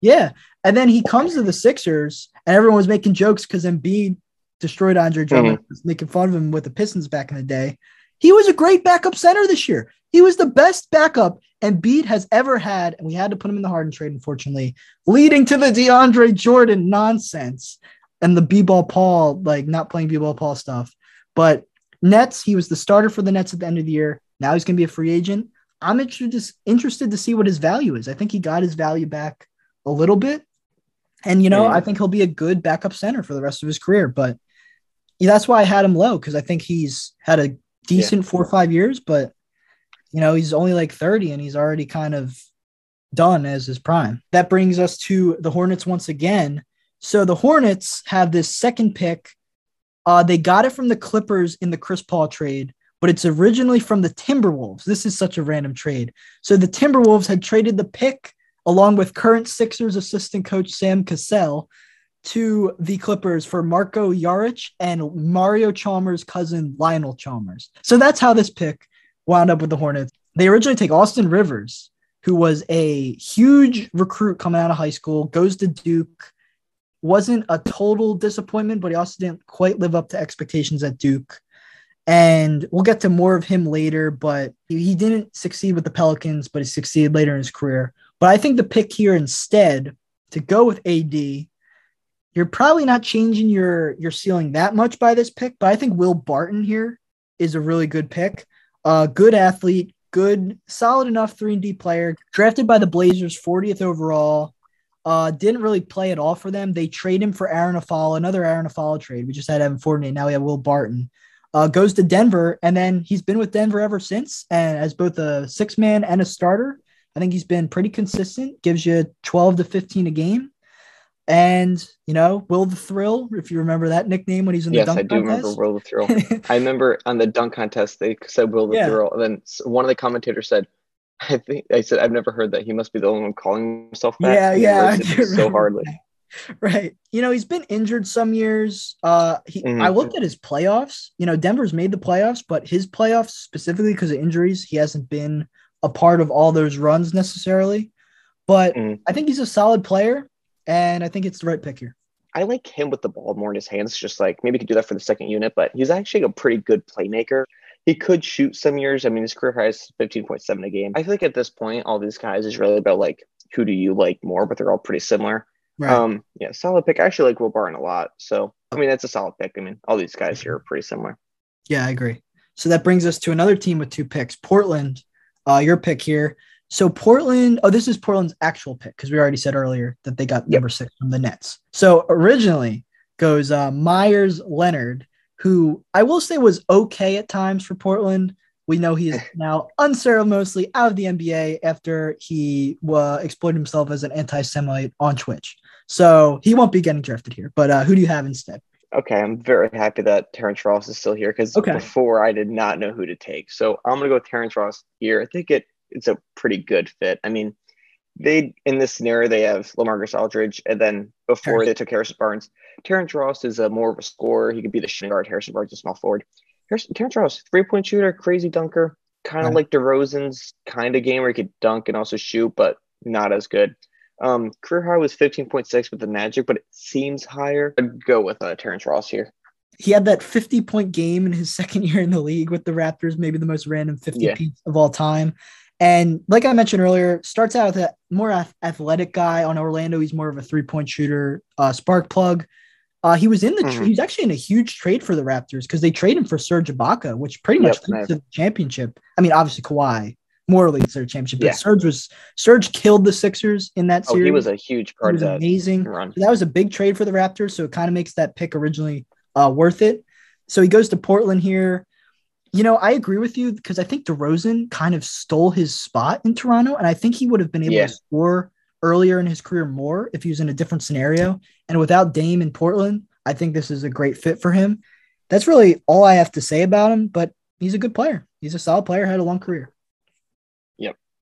Yeah. And then he comes to the Sixers, and everyone was making jokes because Embiid destroyed Andre Drummond, mm-hmm. making fun of him with the Pistons back in the day. He was a great backup center this year. He was the best backup Embiid has ever had, and we had to put him in the Harden trade, unfortunately, leading to the DeAndre Jordan nonsense and the B-ball Paul, like not playing B-ball Paul stuff. But Nets, he was the starter for the Nets at the end of the year. Now he's going to be a free agent. I'm interested interested to see what his value is. I think he got his value back a little bit, and you know, I think he'll be a good backup center for the rest of his career. But yeah, that's why I had him low because I think he's had a decent yeah. four or five years, but you know, he's only like 30 and he's already kind of done as his prime. That brings us to the Hornets once again. So the Hornets have this second pick. Uh, they got it from the Clippers in the Chris Paul trade, but it's originally from the Timberwolves. This is such a random trade. So the Timberwolves had traded the pick along with current Sixers assistant coach Sam Cassell to the Clippers for Marko Jaric and Mario Chalmers' cousin Lionel Chalmers. So that's how this pick wound up with the Hornets. They originally take Austin Rivers, who was a huge recruit coming out of high school, goes to Duke. Wasn't a total disappointment, but he also didn't quite live up to expectations at Duke. And we'll get to more of him later, but he didn't succeed with the Pelicans, but he succeeded later in his career. But I think the pick here instead to go with AD, you're probably not changing your your ceiling that much by this pick, but I think Will Barton here is a really good pick. Uh, good athlete, good, solid enough three and D player. Drafted by the Blazers, 40th overall. Uh, didn't really play at all for them. They trade him for Arron Afflalo, another Arron Afflalo trade. We just had Evan Fournier. Now we have Will Barton. Uh, goes to Denver, and then he's been with Denver ever since, and as both a six man and a starter. I think he's been pretty consistent. Gives you 12 to 15 a game. And you know, Will the Thrill, if you remember that nickname when he's in yes, the dunk I do contest. remember Will the Thrill. I remember on the dunk contest they said Will the yeah. Thrill, and then one of the commentators said, "I think I said I've never heard that. He must be the only one calling himself that." Yeah, yeah, so hardly. Right. You know, he's been injured some years. Uh, he, mm-hmm. I looked at his playoffs. You know, Denver's made the playoffs, but his playoffs specifically because of injuries, he hasn't been a part of all those runs necessarily. But mm-hmm. I think he's a solid player and I think it's the right pick here. I like him with the ball more in his hands. Just like maybe he could do that for the second unit, but he's actually a pretty good playmaker. He could shoot some years. I mean, his career high is 15.7 a game. I feel like at this point, all these guys is really about like who do you like more, but they're all pretty similar. Right. Um, yeah, solid pick. I actually like Will Barton a lot. So I mean, that's a solid pick. I mean, all these guys here are pretty similar. Yeah, I agree. So that brings us to another team with two picks. Portland, uh, your pick here. So Portland, oh, this is Portland's actual pick because we already said earlier that they got yep. number six from the Nets. So originally goes uh, Meyers Leonard, who I will say was okay at times for Portland. We know he is now unceremoniously out of the NBA after he uh, exploited himself as an anti-Semite on Twitch. So he won't be getting drafted here. But uh, who do you have instead? Okay, I'm very happy that Terrence Ross is still here because okay. before I did not know who to take. So I'm gonna go with Terrence Ross here. I think it it's a pretty good fit. I mean, they in this scenario they have LaMarcus Aldridge, and then before they took Harrison Barnes, Terrence Ross is a more of a scorer. He could be the shooting guard. Harrison Barnes is a small forward. Harrison, Terrence Ross, three point shooter, crazy dunker, kind of right. like DeRozan's kind of game where he could dunk and also shoot, but not as good. Um, career high was 15.6 with the Magic, but it seems higher. I'd go with uh, Terrence Ross here. He had that 50 point game in his second year in the league with the Raptors, maybe the most random 50 Yeah. of all time. And like I mentioned earlier, starts out with a more ath- athletic guy on Orlando. He's more of a three point shooter, uh, spark plug. Uh, he was in the tra- Mhm. he was actually in a huge trade for the Raptors because they traded him for Serge Ibaka, which pretty much Yep, leads to the championship. I mean, obviously Kawhi more leads to the championship, but Yeah. Serge was Serge killed the Sixers in that Oh, series. he was a huge He part was of that amazing. run. So that was a big trade for the Raptors, so it kind of makes that pick originally uh, worth it. So he goes to Portland here. You know, I agree with you because I think DeRozan kind of stole his spot in Toronto, and I think he would have been able Yeah. to score earlier in his career more if he was in a different scenario. And without Dame in Portland, I think this is a great fit for him. That's really all I have to say about him, but he's a good player. He's a solid player, had a long career.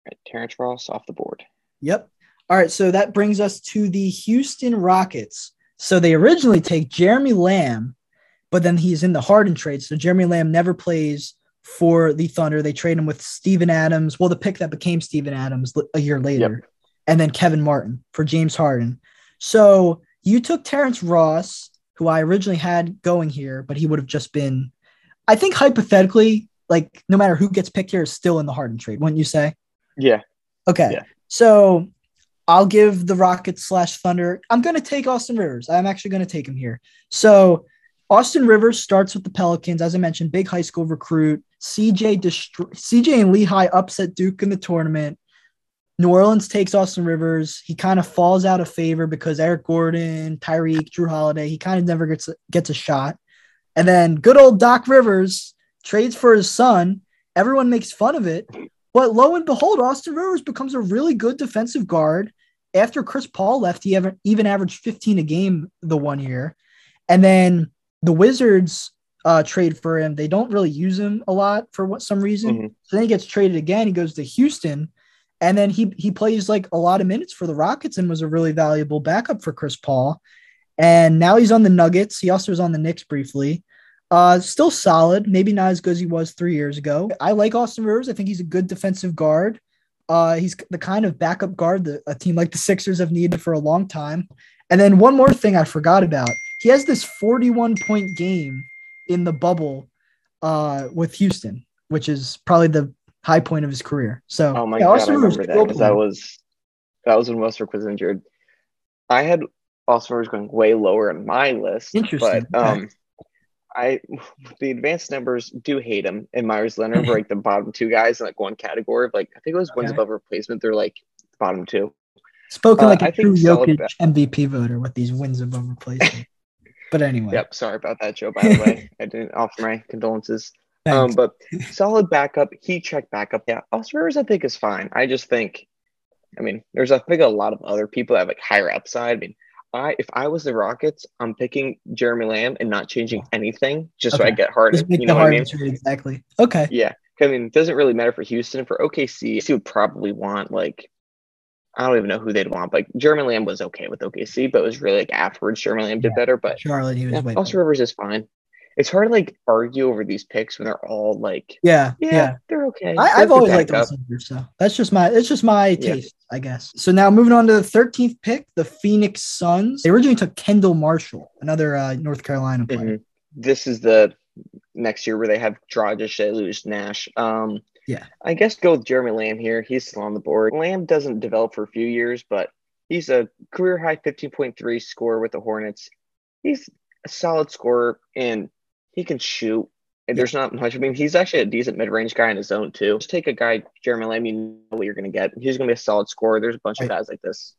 Right, Terrence Ross off the board. Yep. All right. So that brings us to the Houston Rockets. So they originally take Jeremy Lamb, but then he's in the Harden trade. So Jeremy Lamb never plays for the Thunder. They trade him with Steven Adams. Well, the pick that became Steven Adams a year later, and then Kevin Martin for James Harden. So you took Terrence Ross, who I originally had going here, but he would have just been, I think hypothetically, like no matter who gets picked here is still in the Harden trade, wouldn't you say? Yeah, Okay. Yeah. So I'll give the Rockets slash Thunder. I'm going to take Austin Rivers. I'm actually going to take him here. So Austin Rivers starts with the Pelicans. As I mentioned, big high school recruit. CJ CJ and Lehigh upset Duke in the tournament. New Orleans takes Austin Rivers. He kind of falls out of favor because Eric Gordon, Tyreke, Jrue Holiday, he kind of never gets gets a shot. And then good old Doc Rivers trades for his son. Everyone makes fun of it. But lo and behold, Austin Rivers becomes a really good defensive guard. After Chris Paul left, he ever, even averaged 15 a game the one year. And then the Wizards uh, trade for him. They don't really use him a lot for what some reason. Mhm. So then he gets traded again. He goes to Houston, and then he he plays like a lot of minutes for the Rockets and was a really valuable backup for Chris Paul. And now he's on the Nuggets. He also was on the Knicks briefly. Uh, still solid, maybe not as good as he was three years ago. I like Austin Rivers. I think he's a good defensive guard. Uh, he's the kind of backup guard that a team like the Sixers have needed for a long time. And then one more thing I forgot about: he has this 41 point game in the bubble uh, with Houston, which is probably the high point of his career. So, Oh my yeah, god, I remember that because that was that was when Westbrook was injured. I had Austin Rivers going way lower on my list. Interesting, But um I the advanced numbers do hate him and Meyers Leonard were like the bottom two guys in like one category of like I think it was wins above replacement. They're like bottom two. spoken uh, like a I true Jokic MVP voter with these wins above replacement. But anyway, Yep, sorry about that, Joe, by the way. I didn't offer my condolences. thanks. Um, but solid backup, heat check backup. Yeah, Austin Rivers, I think is fine. I just think, I mean, there's I think a lot of other people that have like higher upside. I mean, I if I was the Rockets, I'm picking Jeremy Lamb and not changing anything just so I get Harden. Just make You the know what I mean? trade exactly. Okay. Yeah, I mean, it doesn't really matter for Houston. For OKC, he would probably want like. I don't even know who they'd want. Like Jeremy Lamb was okay with OKC, but it was really like afterwards Jeremy Lamb did Yeah. better. But Charlotte, he was yeah, way Austin. Rivers is fine. It's hard to like argue over these picks when they're all like, Yeah, yeah, yeah. they're okay. I, I've always liked. Austin Rivers, so that's just my it's just my taste, I guess. So now moving on to the 13th pick, the Phoenix Suns. They originally took Kendall Marshall, another uh, North Carolina player. Mhm. This is the next year where they have Dragic, lose Nash. Um, Yeah. I guess go with Jeremy Lamb here. He's still on the board. Lamb doesn't develop for a few years, but he's a career high 15.3 score with the Hornets. He's a solid scorer and he can shoot. And there's not much. I mean, he's actually a decent mid range guy in his own, too. Just take a guy, Jeremy Lamb, you know what you're going to get. He's going to be a solid scorer. There's a bunch of guys like this.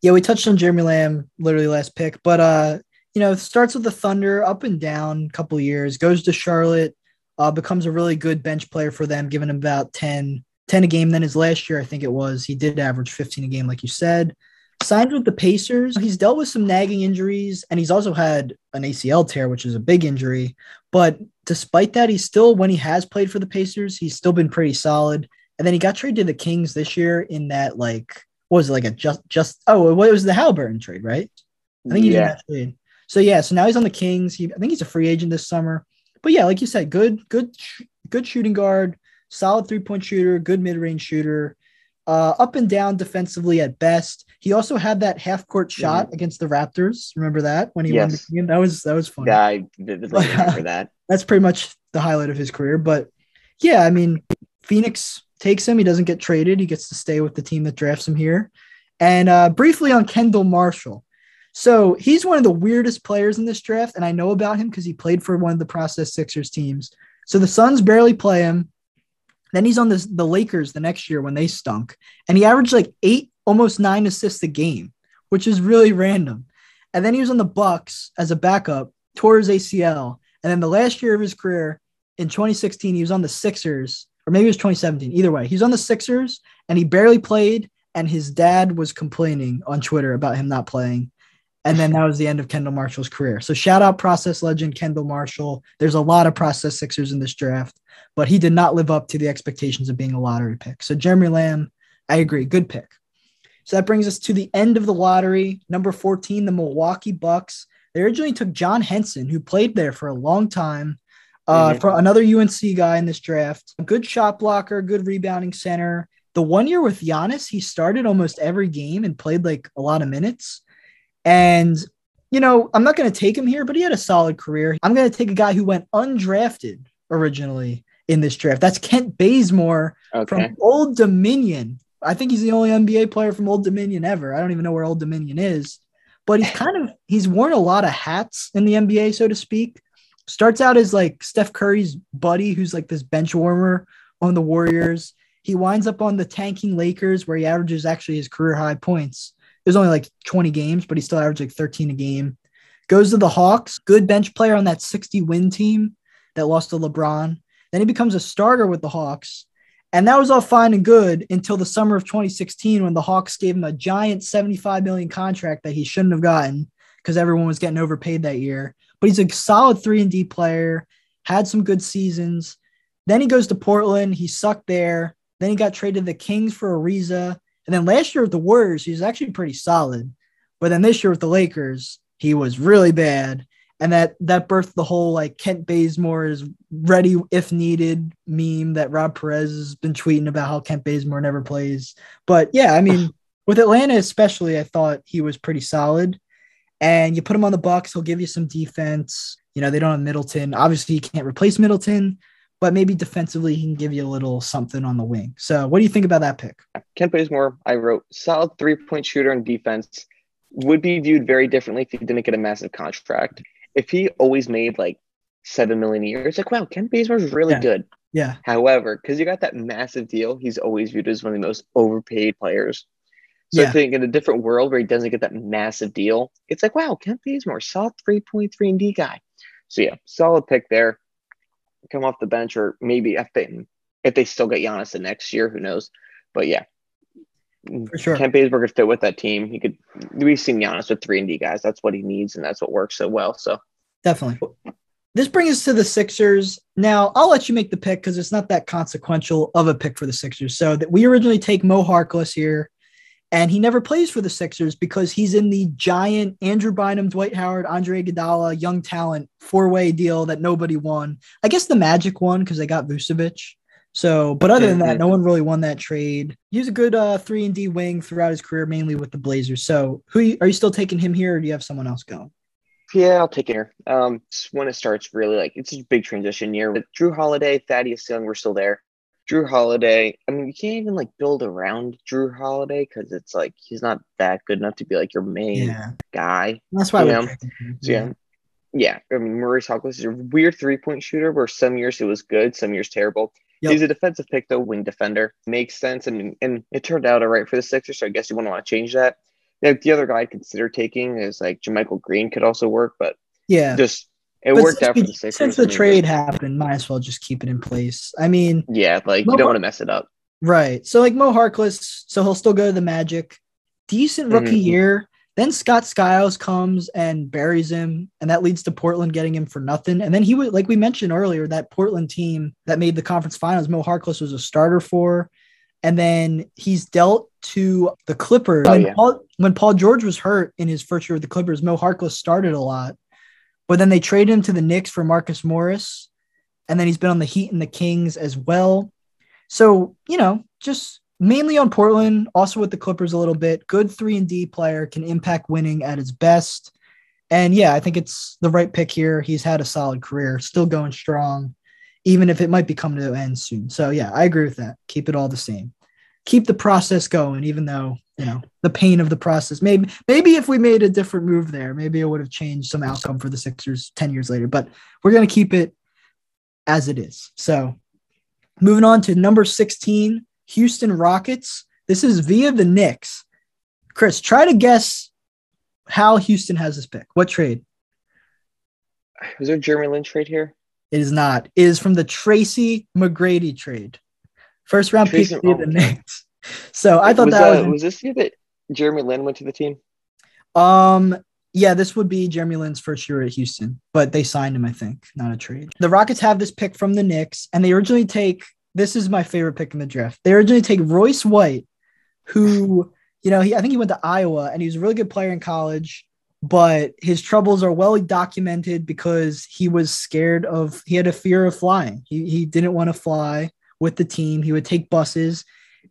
Yeah, we touched on Jeremy Lamb literally last pick, but uh, you know, starts with the Thunder, up and down, a couple years, goes to Charlotte, uh, becomes a really good bench player for them, giving him about 10, 10 a game. Then his last year, I think it was, he did average 15 a game, like you said. Signed with the Pacers. He's dealt with some nagging injuries, and he's also had an ACL tear, which is a big injury. But despite that, he's still, when he has played for the Pacers, he's still been pretty solid. And then he got traded to the Kings this year in that, like, what was it, like a just, just, oh, it was the Halliburton trade, right? I think in yeah. that trade. So yeah, so now he's on the Kings. He, I think he's a free agent this summer. But yeah, like you said, good, good, sh- good shooting guard, solid three point shooter, good mid range shooter. uh, up and down defensively at best. He also had that half court shot mm-hmm. against the Raptors. Remember that when he yes. won the game? That was that was fun. Yeah, I vividly remember that. That's pretty much the highlight of his career. But yeah, I mean, Phoenix takes him. He doesn't get traded. He gets to stay with the team that drafts him here. And uh, briefly on Kendall Marshall. So he's one of the weirdest players in this draft, and I know about him because he played for one of the Process Sixers teams. So the Suns barely play him. Then he's on this, the Lakers the next year when they stunk, and he averaged like eight, almost nine assists a game, which is really random. And then he was on the Bucks as a backup, tore his ACL, and then the last year of his career in 2016, he was on the Sixers, or maybe it was 2017. Either way, he's on the Sixers, and he barely played. And his dad was complaining on Twitter about him not playing and then that was the end of Kendall Marshall's career. So shout out process legend Kendall Marshall. There's a lot of process Sixers in this draft, but he did not live up to the expectations of being a lottery pick. So Jeremy Lamb, I agree, good pick. So that brings us to the end of the lottery. Number 14, the Milwaukee Bucks. They originally took John Henson, who played there for a long time, uh, mm-hmm. for another UNC guy in this draft. A good shot blocker, good rebounding center. The one year with Giannis, he started almost every game and played like a lot of minutes. And, you know, I'm not going to take him here, but he had a solid career. I'm going to take a guy who went undrafted originally in this draft. That's Kent Bazemore okay. from Old Dominion. I think he's the only NBA player from Old Dominion ever. I don't even know where Old Dominion is, but he's kind of he's worn a lot of hats in the NBA, so to speak. Starts out as like Steph Curry's buddy, who's like this bench warmer on the Warriors. He winds up on the tanking Lakers, where he averages actually his career high points. Was only like 20 games, but he still averaged like 13 a game. Goes to the Hawks, good bench player on that 60 win team that lost to LeBron. Then he becomes a starter with the Hawks. And that was all fine and good until the summer of 2016 when the Hawks gave him a giant 75 million contract that he shouldn't have gotten because everyone was getting overpaid that year. But he's a solid 3 and D player, had some good seasons. Then he goes to Portland, he sucked there. Then he got traded to the Kings for Ariza. And then last year with the Warriors, he was actually pretty solid. But then this year with the Lakers, he was really bad. And that that birthed the whole like Kent Bazemore is ready if needed meme that Rob Perez has been tweeting about how Kent Bazemore never plays. But yeah, I mean, with Atlanta especially, I thought he was pretty solid. And you put him on the Bucks, he'll give you some defense. You know, they don't have Middleton. Obviously, you can't replace Middleton, but maybe defensively he can give you a little something on the wing. So, what do you think about that pick? Kent Bazemore, I wrote solid three point shooter and defense would be viewed very differently if he didn't get a massive contract. If he always made like seven million a year, it's like wow, Kent Bazemore's really yeah. good. Yeah. However, because you got that massive deal, he's always viewed as one of the most overpaid players. So yeah. I think in a different world where he doesn't get that massive deal, it's like wow, Kent Bazemore, solid three point three and D guy. So yeah, solid pick there come off the bench, or maybe if they if they still get Giannis the next year, who knows? But yeah, for sure, Kent Bazemore could fit with that team. He could. We've seen Giannis with three and D guys. That's what he needs, and that's what works so well. So definitely. This brings us to the Sixers. Now, I'll let you make the pick because it's not that consequential of a pick for the Sixers. So that we originally take Mo Harkless here and he never plays for the Sixers because he's in the giant Andrew Bynum, Dwight Howard, Andre Iguodala, young talent four way deal that nobody won. I guess the Magic won because they got Vucevic. So, but other than that, no one really won that trade. He's a good uh, three and D wing throughout his career, mainly with the Blazers. So, who are you still taking him here, or do you have someone else going? Yeah, I'll take it here. Um, when it starts, really like it's a big transition year with Jrue Holiday, Thaddeus Young. We're still there. Jrue Holiday. I mean, you can't even like build around Jrue Holiday because it's like he's not that good enough to be like your main yeah. guy. That's why. You so, yeah. yeah, I mean, Maurice Harkless is a weird three point shooter where some years it was good, some years terrible. Yep. He's a defensive pick though, wing defender makes sense. I mean, and it turned out all right for the Sixers, so I guess you wouldn't want to change that. The other guy I'd consider taking is like JaMychal Green could also work, but yeah, just it but worked out for the Sixers. Since the trade happened, might as well just keep it in place. I mean, yeah, like Mo you don't want to mess it up. Right. So like Mo Harkless, so he'll still go to the Magic. Decent rookie mm-hmm. year. Then Scott Skiles comes and buries him, and that leads to Portland getting him for nothing. And then he would, like we mentioned earlier, that Portland team that made the conference finals, Mo Harkless was a starter for. And then he's dealt to the Clippers. Oh, when, yeah. Paul, when Paul George was hurt in his first year with the Clippers, Mo Harkless started a lot. But then they traded him to the Knicks for Marcus Morris. And then he's been on the Heat and the Kings as well. So, you know, just mainly on Portland, also with the Clippers a little bit. Good three and D player can impact winning at his best. And yeah, I think it's the right pick here. He's had a solid career, still going strong, even if it might be coming to an end soon. So yeah, I agree with that. Keep it all the same. Keep the process going, even though you know the pain of the process. Maybe maybe if we made a different move there, maybe it would have changed some outcome for the Sixers ten years later. But we're gonna keep it as it is. So moving on to number sixteen, Houston Rockets. This is via the Knicks. Chris, try to guess how Houston has this pick. What trade? Was there a Jeremy Lin trade here? It is not. It is from the Tracy McGrady trade. First round Tracy, pick the Knicks. So I thought was, that uh, was, was this year that Jeremy Lin went to the team. Um, yeah, this would be Jeremy Lin's first year at Houston, but they signed him, I think, not a trade. The Rockets have this pick from the Knicks, and they originally take this is my favorite pick in the draft. They originally take Royce White, who, you know, he I think he went to Iowa and he was a really good player in college, but his troubles are well documented because he was scared of he had a fear of flying. He he didn't want to fly with the team. He would take buses.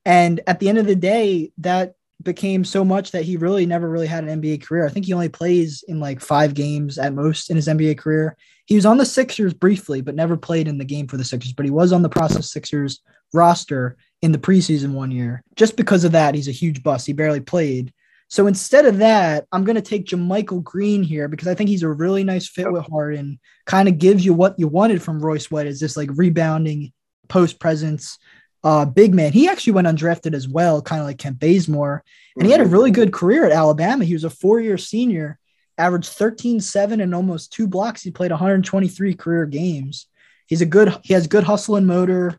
And at the end of the day, that became so much that he really never really had an NBA career. I think he only plays in like five games at most in his NBA career. He was on the Sixers briefly, but never played in the game for the Sixers. But he was on the process Sixers roster in the preseason one year. Just because of that, he's a huge bust. He barely played. So instead of that, I'm going to take JaMychal Green here because I think he's a really nice fit with Harden. Kind of gives you what you wanted from Royce White is this like rebounding post presence uh, big man. He actually went undrafted as well, kind of like Kent Bazemore. And he had a mm-hmm. really good career at Alabama. He was a four year senior, averaged 13 7 and almost two blocks. He played 123 career games. He's a good, he has good hustle and motor.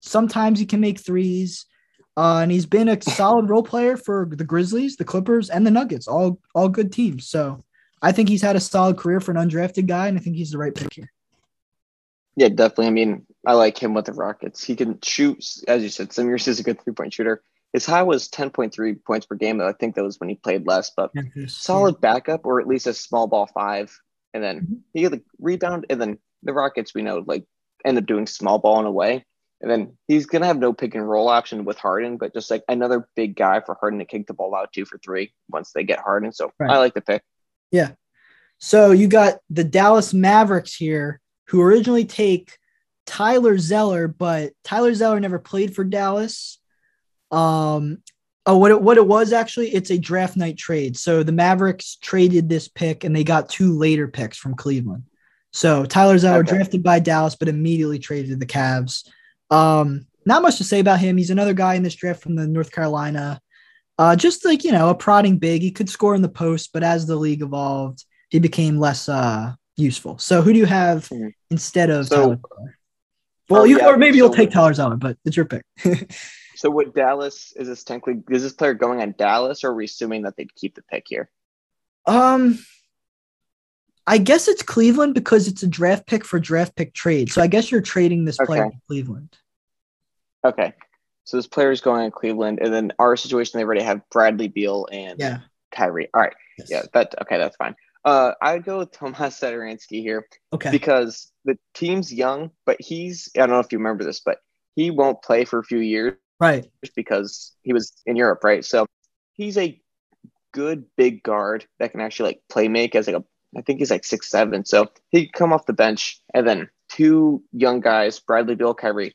Sometimes he can make threes. Uh, and he's been a solid role player for the Grizzlies, the Clippers, and the Nuggets, all all good teams. So I think he's had a solid career for an undrafted guy, and I think he's the right pick here. Yeah, definitely. I mean, I like him with the Rockets. He can shoot, as you said. Years is a good three point shooter. His high was 10.3 points per game. though. I think that was when he played less, but solid backup or at least a small ball five. And then mm-hmm. he had the rebound. And then the Rockets, we know, like end up doing small ball in a way. And then he's gonna have no pick and roll option with Harden, but just like another big guy for Harden to kick the ball out to for three once they get Harden. So right. I like the pick. Yeah. So you got the Dallas Mavericks here who originally take Tyler Zeller, but Tyler Zeller never played for Dallas. Um, oh, what it, what it was actually, it's a draft night trade. So the Mavericks traded this pick and they got two later picks from Cleveland. So Tyler Zeller okay. drafted by Dallas, but immediately traded to the Cavs. Um, not much to say about him. He's another guy in this draft from the North Carolina. Uh, just like you know, a prodding big. He could score in the post, but as the league evolved, he became less uh useful. So who do you have mm-hmm. instead of so, Tyler? Well, um, you or maybe you'll take Tyler Zeller, but it's your pick. so would Dallas is this technically is this player going on Dallas or are we assuming that they'd keep the pick here? Um I guess it's Cleveland because it's a draft pick for draft pick trade. So I guess you're trading this okay. player to Cleveland. Okay. So this player is going to Cleveland, and then our situation they already have Bradley Beal and yeah. Kyrie. All right. Yes. Yeah, that okay, that's fine. Uh, I'd go with Tomas Satoransky here. Okay. Because the team's young, but he's I don't know if you remember this, but he won't play for a few years. Right. Because he was in Europe, right? So he's a good big guard that can actually like play make as like a I think he's like six seven. So he'd come off the bench and then two young guys, Bradley Beal, Kyrie.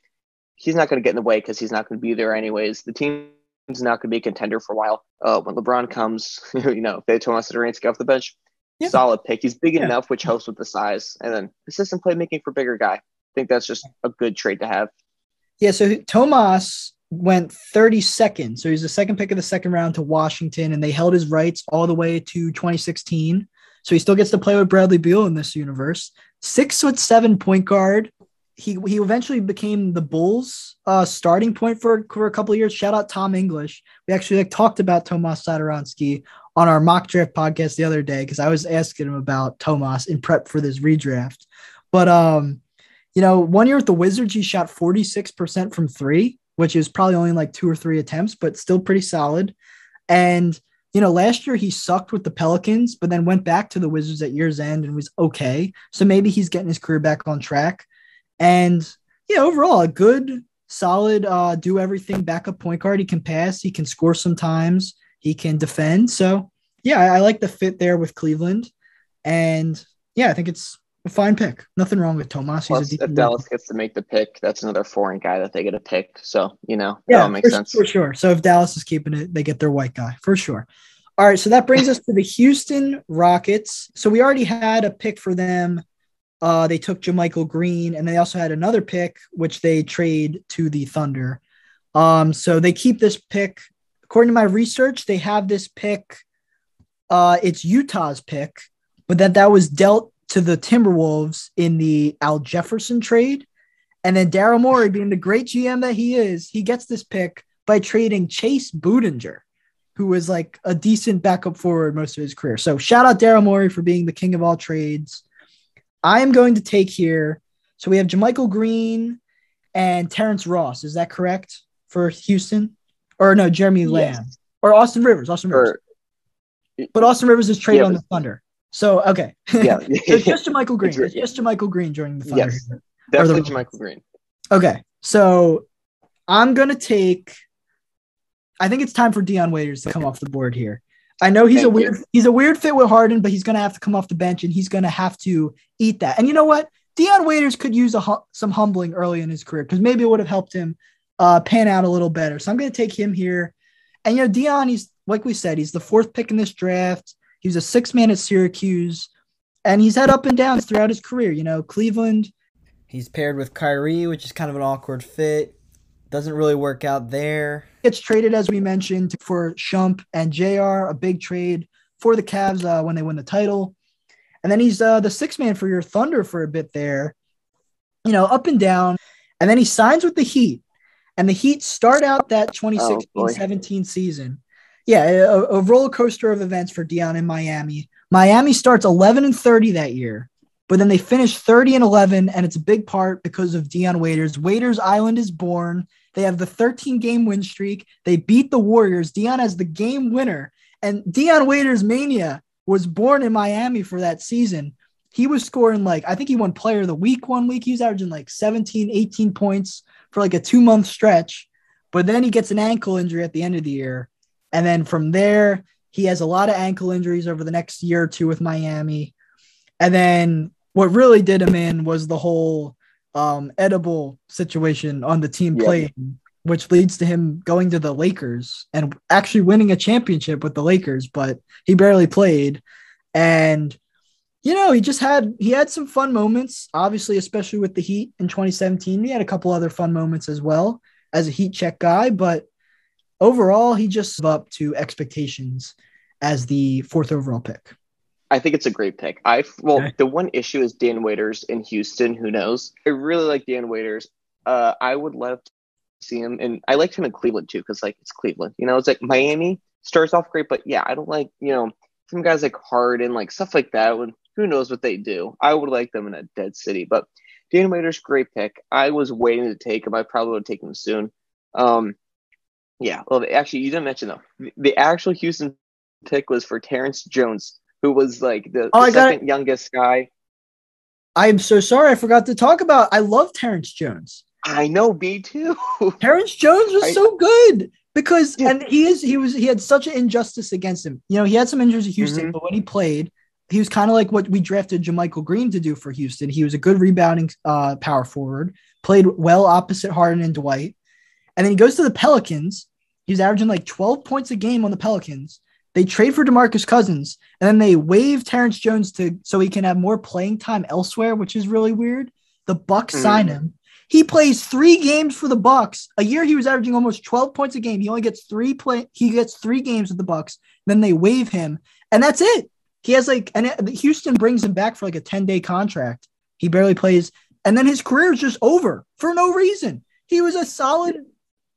He's not going to get in the way because he's not going to be there anyways. The team's not going to be a contender for a while. Uh, when LeBron comes, you know, if they Tomas Satoransky off the bench, yeah. solid pick. He's big yeah. enough, which helps with the size, and then assistant playmaking for bigger guy. I think that's just a good trade to have. Yeah. So Tomas went 32nd. So he's the second pick of the second round to Washington, and they held his rights all the way to 2016. So he still gets to play with Bradley Beal in this universe. Six foot seven point guard. He he eventually became the Bulls' uh, starting point for, for a couple of years. Shout out Tom English. We actually like talked about Tomas Satoransky on our mock draft podcast the other day because I was asking him about Tomas in prep for this redraft. But um, you know, one year with the Wizards, he shot 46% from three, which is probably only like two or three attempts, but still pretty solid. And you know, last year he sucked with the Pelicans, but then went back to the Wizards at year's end and was okay. So maybe he's getting his career back on track. And yeah, overall, a good solid, uh, do everything backup point guard. He can pass, he can score sometimes, he can defend. So yeah, I, I like the fit there with Cleveland. And yeah, I think it's a fine pick. Nothing wrong with Tomas. He's Plus, a if Dallas gets to make the pick, that's another foreign guy that they get to pick. So you know, that yeah, all makes for, sense. for sure. So if Dallas is keeping it, they get their white guy for sure. All right, so that brings us to the Houston Rockets. So we already had a pick for them. Uh, they took JaMychal Green, and they also had another pick, which they trade to the Thunder. Um, so they keep this pick. According to my research, they have this pick. Uh, it's Utah's pick, but that that was dealt to the Timberwolves in the Al Jefferson trade. And then Daryl Morey, being the great GM that he is, he gets this pick by trading Chase Budinger, who was like a decent backup forward most of his career. So shout out Daryl Morey for being the king of all trades. I am going to take here. So we have JaMychal Green and Terrence Ross. Is that correct for Houston? Or no, Jeremy Yes. Lamb or Austin Rivers. Austin Rivers. Or, But Austin Rivers is traded Yeah, on the Thunder. So okay. yeah, So it's just JaMychal Green. It's just JaMychal Green joining the Thunder. Yes. definitely the- JaMychal Green. Okay, so I'm gonna take. I think it's time for Dion Waiters to come off the board here. I know he's a Thank you. weird he's a weird fit with Harden, but he's gonna have to come off the bench and he's gonna have to eat that. And you know what? Dion Waiters could use a hu- some humbling early in his career because maybe it would have helped him uh, pan out a little better. So I'm gonna take him here. And you know, Dion, he's like we said, he's the fourth pick in this draft. He was a six man at Syracuse, and he's had up and downs throughout his career. You know, Cleveland, He's paired with Kyrie, which is kind of an awkward fit. Doesn't really work out there. Gets traded, as we mentioned, for Shump and JR, a big trade for the Cavs uh, when they win the title. And then he's uh, the six man for your Thunder for a bit there, you know, up and down. And then he signs with the Heat. And the Heat start out that 2016 boy. 17 season. Yeah, a, a roller coaster of events for Dion in Miami. Miami starts 11 and 30 that year but then they finish 30 and 11 and it's a big part because of Dion Waiters. Waiters Island is born. They have the 13 game win streak. They beat the Warriors. Dion has the game winner and Dion Waiters mania was born in Miami for that season. He was scoring like I think he won player of the week one week. He was averaging like 17, 18 points for like a 2 month stretch. But then he gets an ankle injury at the end of the year. And then from there, he has a lot of ankle injuries over the next year or two with Miami. And then what really did him in was the whole um, edible situation on the team Yeah. playing, which leads to him going to the Lakers and actually winning a championship with the Lakers, but he barely played. And you know, he just had he had some fun moments, obviously, especially with the Heat in 2017. He had a couple other fun moments as well as a Heat check guy, but overall, he just up to expectations as the fourth overall pick. I think it's a great pick. I well, Okay. the one issue is Dion Waiters in Houston. Who knows? I really like Dion Waiters. Uh, I would love to see him, and I liked him in Cleveland too, because like it's Cleveland. You know, it's like Miami starts off great, but yeah, I don't like you know some guys like Harden, like stuff like that. When who knows what they do? I would like them in a dead city, but Dion Waiters, great pick. I was waiting to take him. I probably would take him soon. Um, yeah. Well, actually, you didn't mention though. The- The actual Houston pick was for Terrence Jones, who was like the, Oh, the I got it. second youngest guy. I am so sorry. I forgot to talk about. I love Terrence Jones. I know, me too. Terrence Jones was I- so good because, and he is, he was, he had such an injustice against him. You know, he had some injuries at Houston, Mhm. but when he played, he was kind of like what we drafted JaMychal Green to do for Houston. He was a good rebounding uh, power forward, played well opposite Harden and Dwight. And then he goes to the Pelicans. He's averaging like 12 points a game on the Pelicans. They trade for DeMarcus Cousins, and then they waive Terrence Jones to so he can have more playing time elsewhere, which is really weird. The Bucks Mhm. sign him. He plays three games for the Bucks. A year he was averaging almost 12 points a game. He only gets three play. He gets three games with the Bucks. Then they waive him, and that's it. He has like, and it- Houston brings him back for like a 10 day contract. He barely plays, and then his career is just over for no reason. He was a solid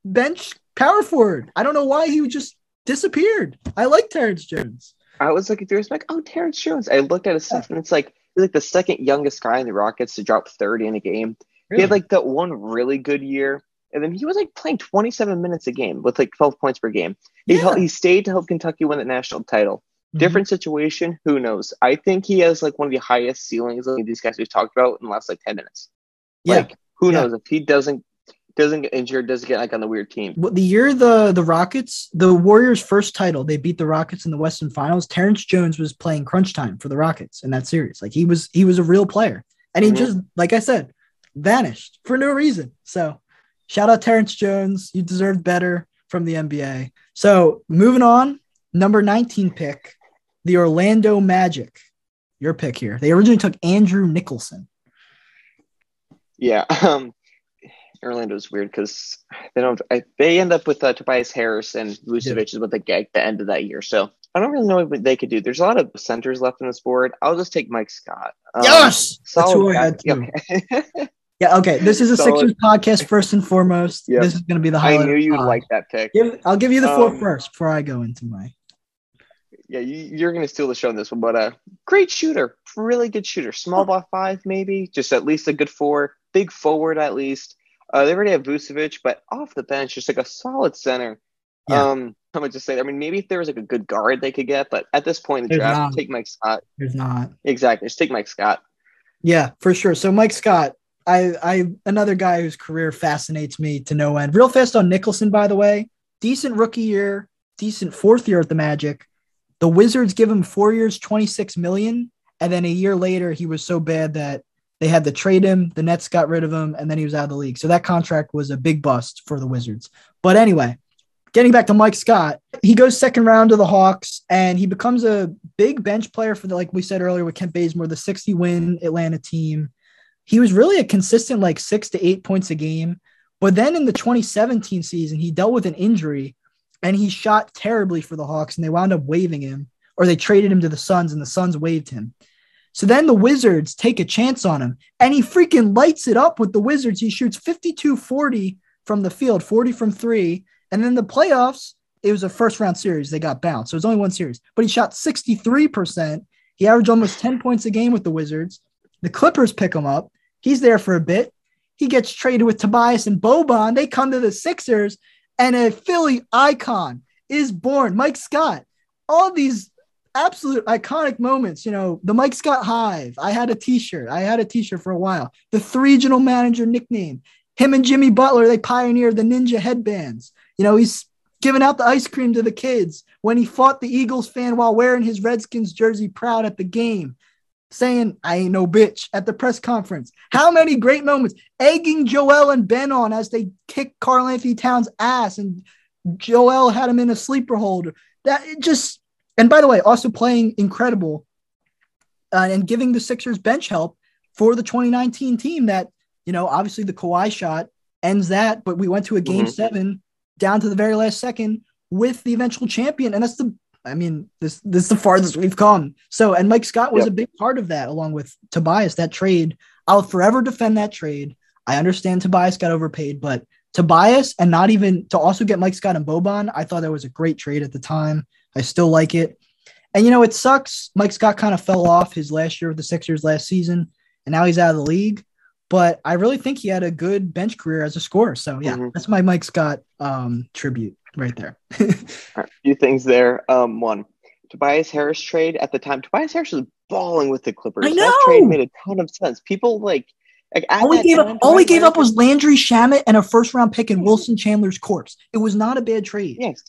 bench power forward. I don't know why he just disappeared. I like Terrence Jones. I was looking through. It's like, oh, Terrence Jones. I looked at his stuff, and it's like he's like the second youngest guy in the Rockets to drop thirty in a game. He had like that one really good year, and then he was like playing twenty seven minutes a game with like twelve points per game. He Yeah. hel- he stayed to help Kentucky win the national title. Mhm. Different situation. Who knows? I think he has like one of the highest ceilings of these guys we've talked about in the last like ten minutes. Yeah. Like, who Yeah. knows if he doesn't doesn't get injured, doesn't get like on the weird team. Well, the year the the Rockets, the Warriors' first title, they beat the Rockets in the Western Finals. Terrence Jones was playing crunch time for the Rockets in that series. Like he was, he was a real player, and he Mhm. just, like I said, vanished for no reason. So, shout out Terrence Jones. You deserved better from the NBA. So, moving on, number nineteen pick, the Orlando Magic. Your pick here. They originally took Andrew Nicholson. Yeah. Um, Orlando's weird because they don't. I, they end up with uh, Tobias Harris and Vucevic is what they get at the end of that year. So I don't really know what they could do. There's a lot of centers left on this board. I'll just take Mike Scott. Um, Yes! That's who I had too. Okay. Yeah, okay. This is a Solid. Sixers podcast first and foremost. Yep. This is going to be the I knew you would pod. like that pick. Give, I'll give you the floor Um, first before I go into my. Yeah, you, you're going to steal the show in this one, but uh, great shooter, really good shooter. Small ball five, maybe, just at least a good four, big forward at least. Uh, they already have Vucevic, but off the bench, just like a solid center. Yeah. Um, I'm gonna just say, I mean, maybe if there was like a good guard they could get, but at this point in the There's draft, not. take Mike Scott. There's not. Exactly, just take Mike Scott. Yeah, for sure. So Mike Scott, I, I, another guy whose career fascinates me to no end. Real fast on Nicholson, by the way, decent rookie year, decent fourth year at the Magic. The Wizards give him four years, 26 million. And then a year later, he was so bad that they had to trade him. The Nets got rid of him, and then he was out of the league. So that contract was a big bust for the Wizards. But anyway, getting back to Mike Scott, he goes second round to the Hawks, and he becomes a big bench player for the, like we said earlier with Kent Bazemore, the 60 win Atlanta team. He was really a consistent, like six to eight points a game. But then in the 2017 season, he dealt with an injury and he shot terribly for the Hawks, and they wound up waiving him, or they traded him to the Suns, and the Suns waived him. So then the Wizards take a chance on him, and he freaking lights it up with the Wizards. He shoots 52 40 from the field, 40 from three. And then the playoffs, it was a first round series. They got bounced. So it was only one series, but he shot 63%. He averaged almost 10 points a game with the Wizards. The Clippers pick him up. He's there for a bit. He gets traded with Tobias and Boban. They come to the Sixers, and a Philly icon is born. Mike Scott. All these absolute iconic moments. You know, the Mike Scott Hive. I had a T-shirt. I had a T-shirt for a while. The three general manager nickname. Him and Jimmy Butler. They pioneered the ninja headbands. You know, he's giving out the ice cream to the kids when he fought the Eagles fan while wearing his Redskins jersey proud at the game. Saying, I ain't no bitch at the press conference. How many great moments egging Joel and Ben on as they kicked Karl-Anthony Towns' ass, and Joel had him in a sleeper hold. That just, and by the way, also playing incredible uh, and giving the Sixers bench help for the 2019 team. That you know, obviously the Kawhi shot ends that, but we went to a game Mhm. seven down to the very last second with the eventual champion, and that's the. I mean, this this is the farthest we've come. So, and Mike Scott was Yep. a big part of that, along with Tobias. That trade, I'll forever defend that trade. I understand Tobias got overpaid, but Tobias and not even to also get Mike Scott and Boban, I thought that was a great trade at the time. I still like it. And you know, it sucks. Mike Scott kind of fell off his last year with the Sixers last season, and now he's out of the league. But I really think he had a good bench career as a scorer. So yeah, Mhm. that's my Mike Scott um, tribute right there. Right, few things there. Um, one, Tobias Harris trade at the time. Tobias Harris was balling with the Clippers. I That know! trade made a ton of sense. People like, like all we gave time, up, all Tobias gave up was Landry Shamet and a first round pick in Wilson Chandler's corpse. It was not a bad trade. Yes.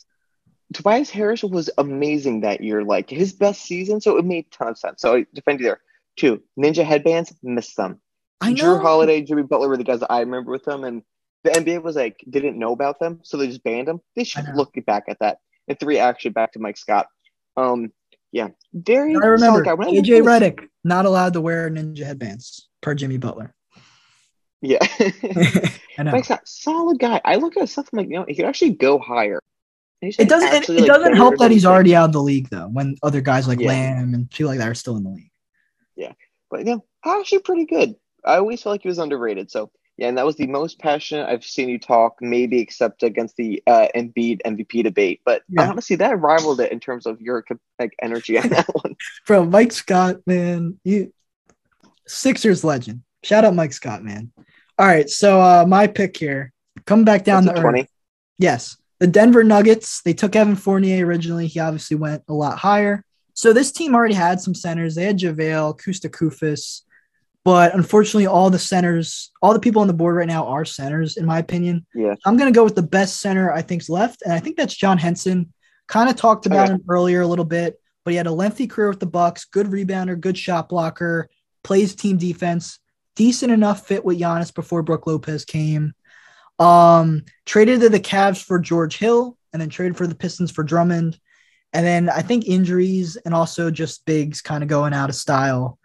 Tobias Harris was amazing that year, like his best season, so it made a ton of sense. So I defend you there. Two, Ninja headbands, missed them. I Jrue. Holiday, Jimmy Butler were the guys that I remember with them, and the NBA was like didn't know about them, so they just banned them. They should look back at that. And three, actually, back to Mike Scott. Um, yeah, very I remember solid guy. When AJ this- not allowed to wear ninja headbands per Jimmy Butler. Yeah, I know. Mike Scott, solid guy. I look at stuff I'm like, you know, he could actually go higher. It doesn't. It, it like, doesn't help that he's already out of the league though. When other guys like Yeah. Lamb and people like that are still in the league. Yeah, but yeah, actually pretty good. I always felt like he was underrated. So yeah, and that was the most passionate I've seen you talk, maybe except against the uh, Embiid MVP debate. But Yeah. honestly, that rivaled it in terms of your like energy on that one. Bro, Mike Scott, man, you Sixers legend. Shout out Mike Scott, man. All right, so uh my pick here. Come back down That's to a earth. Yes. The Denver Nuggets, they took Evan Fournier originally. He obviously went a lot higher. So this team already had some centers. They had JaVale, Kosta Koufos, But unfortunately, all the centers, all the people on the board right now are centers, in my opinion. Yeah. I'm going to go with the best center I think's left, and I think that's John Henson. Kind of talked about Okay. him earlier a little bit, but he had a lengthy career with the Bucks. Good rebounder, good shot blocker, plays team defense, decent enough fit with Giannis before Brook Lopez came. Um, traded to the Cavs for George Hill, and then traded for the Pistons for Drummond. And then I think injuries and also just bigs kind of going out of style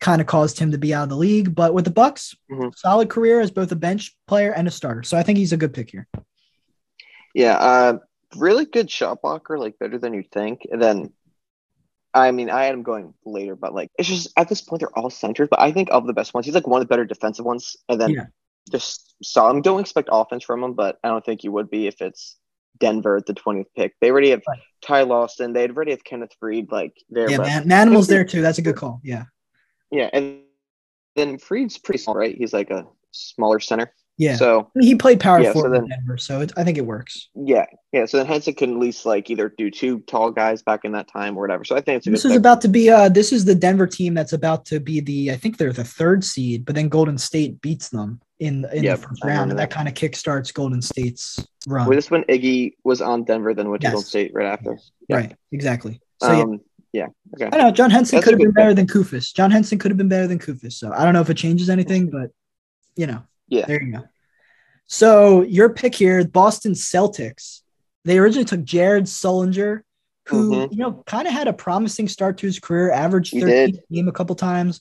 kind of caused him to be out of the league. But with the Bucks, Mhm. solid career as both a bench player and a starter. So I think he's a good pick here. Yeah, uh, really good shot blocker, like better than you'd think. And then, I mean, I had him going later, but like it's just at this point they're all centers. But I think of the best ones, he's like one of the better defensive ones. And then Yeah. Just saw him. Don't expect offense from him, but I don't think you would be if it's Denver at the twentieth pick. They already have Right. Ty Lawson. They already have Kenneth Faried. Like there, Yeah, man, Manimal's there too. That's a good call. Yeah. yeah, and then Faried's pretty small, right? He's like a smaller center. Yeah. So he played power Yeah, so forward in Denver, so it, I think it works. yeah, yeah. So then Henson can at least like either do two tall guys back in that time or whatever. So I think it's a This good is pick. about to be uh this is the Denver team that's about to be the I think they're the third seed, but then Golden State beats them in in Yep, the first round, and that that. kind of kickstarts Golden State's run. Was this when Iggy was on Denver, then went to Yes. Golden State right after? Yeah. Right, exactly. So yeah, Um, yeah. Okay. I know John Henson could have been better than Koufos. John Henson could have been better than Koufos. So I don't know if it changes anything, but you know, Yeah. there you go. So your pick here, Boston Celtics. They originally took Jared Sullinger, who Mhm. you know kind of had a promising start to his career, averaged He 13 a game a couple times,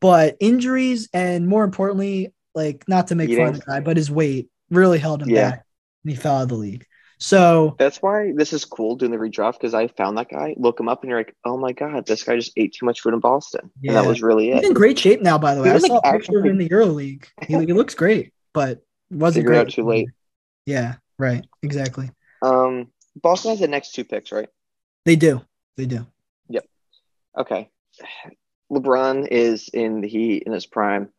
but injuries and more importantly, like not to make fun of the guy, but his weight really held him Yeah. back, and he fell out of the league. So That's why this is cool doing the redraft because I found that guy, look him up, and you're like, oh my god, this guy just ate too much food in Boston, and Yeah. that was really he's it. in great shape now. By the way, He I saw like, a picture of him in the EuroLeague. He, he looks great, but wasn't Figured great. out too late. Yeah, right. Exactly. Um, Boston has the next two picks, right? They do. They do. Yep. Okay. LeBron is in the Heat in his prime.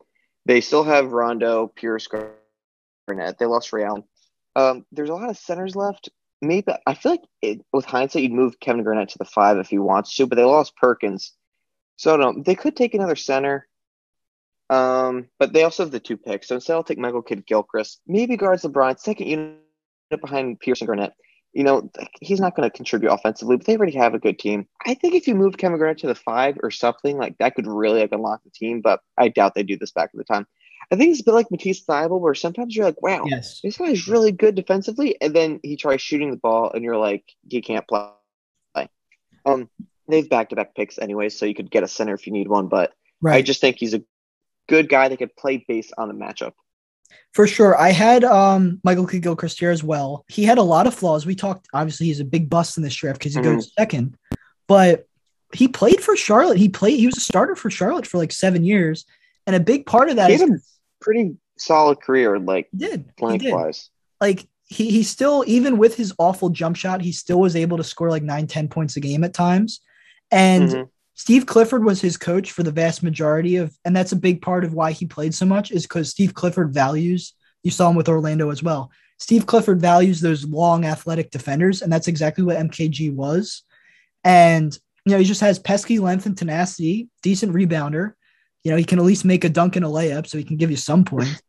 They still have Rondo, Pierce, Garnett. They lost Ray Allen. Um, there's a lot of centers left. Maybe I feel like it, with hindsight, you'd move Kevin Garnett to the five if he wants to, but they lost Perkins, so know. They could take another center. Um, but they also have the two picks, so instead I'll take Michael Kidd Gilchrist. Maybe guards LeBron, second unit behind Pierce and Garnett. You know, he's not going to contribute offensively, but they already have a good team. I think if you move Kevin Garnett to the five or something, like that could really like unlock the team, but I doubt they do this back at the time. I think it's a bit like Matisse Thybulle, where sometimes you're like, wow, Yes. this guy's really good defensively, and then he tries shooting the ball, and you're like, he can't play. Um, they've back to back picks anyway, so you could get a center if you need one, but Right. I just think he's a good guy that could play based on the matchup. For sure. I had um Michael Kidd Gilchrist here as well. He had a lot of flaws. We talked obviously he's a big bust in this draft because he Mhm. goes second. But he played for Charlotte. He played he was a starter for Charlotte for like seven years. And a big part of that He is had a pretty solid career, like he did. He blank did. wise. Like he he still, even with his awful jump shot, he still was able to score like nine, 10 points a game at times. And Mhm. Steve Clifford was his coach for the vast majority of, and that's a big part of why he played so much is because Steve Clifford values. You saw him with Orlando as well. Steve Clifford values those long athletic defenders, and that's exactly what MKG was. And you know, he just has pesky length and tenacity, decent rebounder. You know, he can at least make a dunk and a layup, so he can give you some points.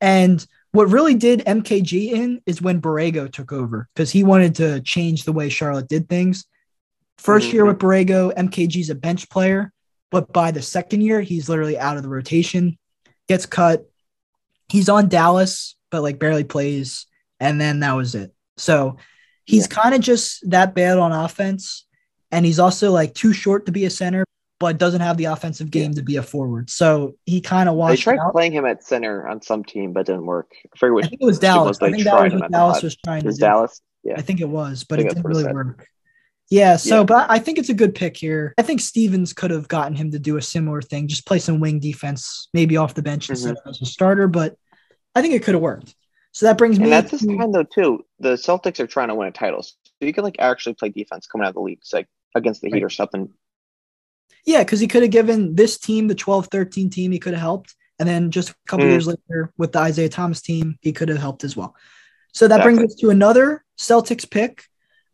And what really did MKG in is when Borrego took over because he wanted to change the way Charlotte did things. 1st year Mhm. with Borrego, MKG's a bench player, but by the second year, he's literally out of the rotation, gets cut. He's on Dallas, but like barely plays. And then that was it. So he's kind of just that bad on offense. And he's also like too short to be a center, but doesn't have the offensive game to be a forward. So he kind of watched. They tried out. playing him at center on some team, but didn't work. I which I think it was Dallas. they I think that was what Dallas was trying It to was do. Dallas. Yeah. I think it was, but it didn't really work. Yeah, so Yeah. but I think it's a good pick here. I think Stevens could have gotten him to do a similar thing, just play some wing defense, maybe off the bench instead Mm-hmm. of as a starter, but I think it could have worked. So that brings me And that's his to- time though too. The Celtics are trying to win a title, so you can like actually play defense coming out of the league, so, like against the Heat or something. Yeah, because he could have given this team, the 12 13 team, he could have helped. And then just a couple Mm. years later with the Isaiah Thomas team, he could have helped as well. So that brings us to another Celtics pick.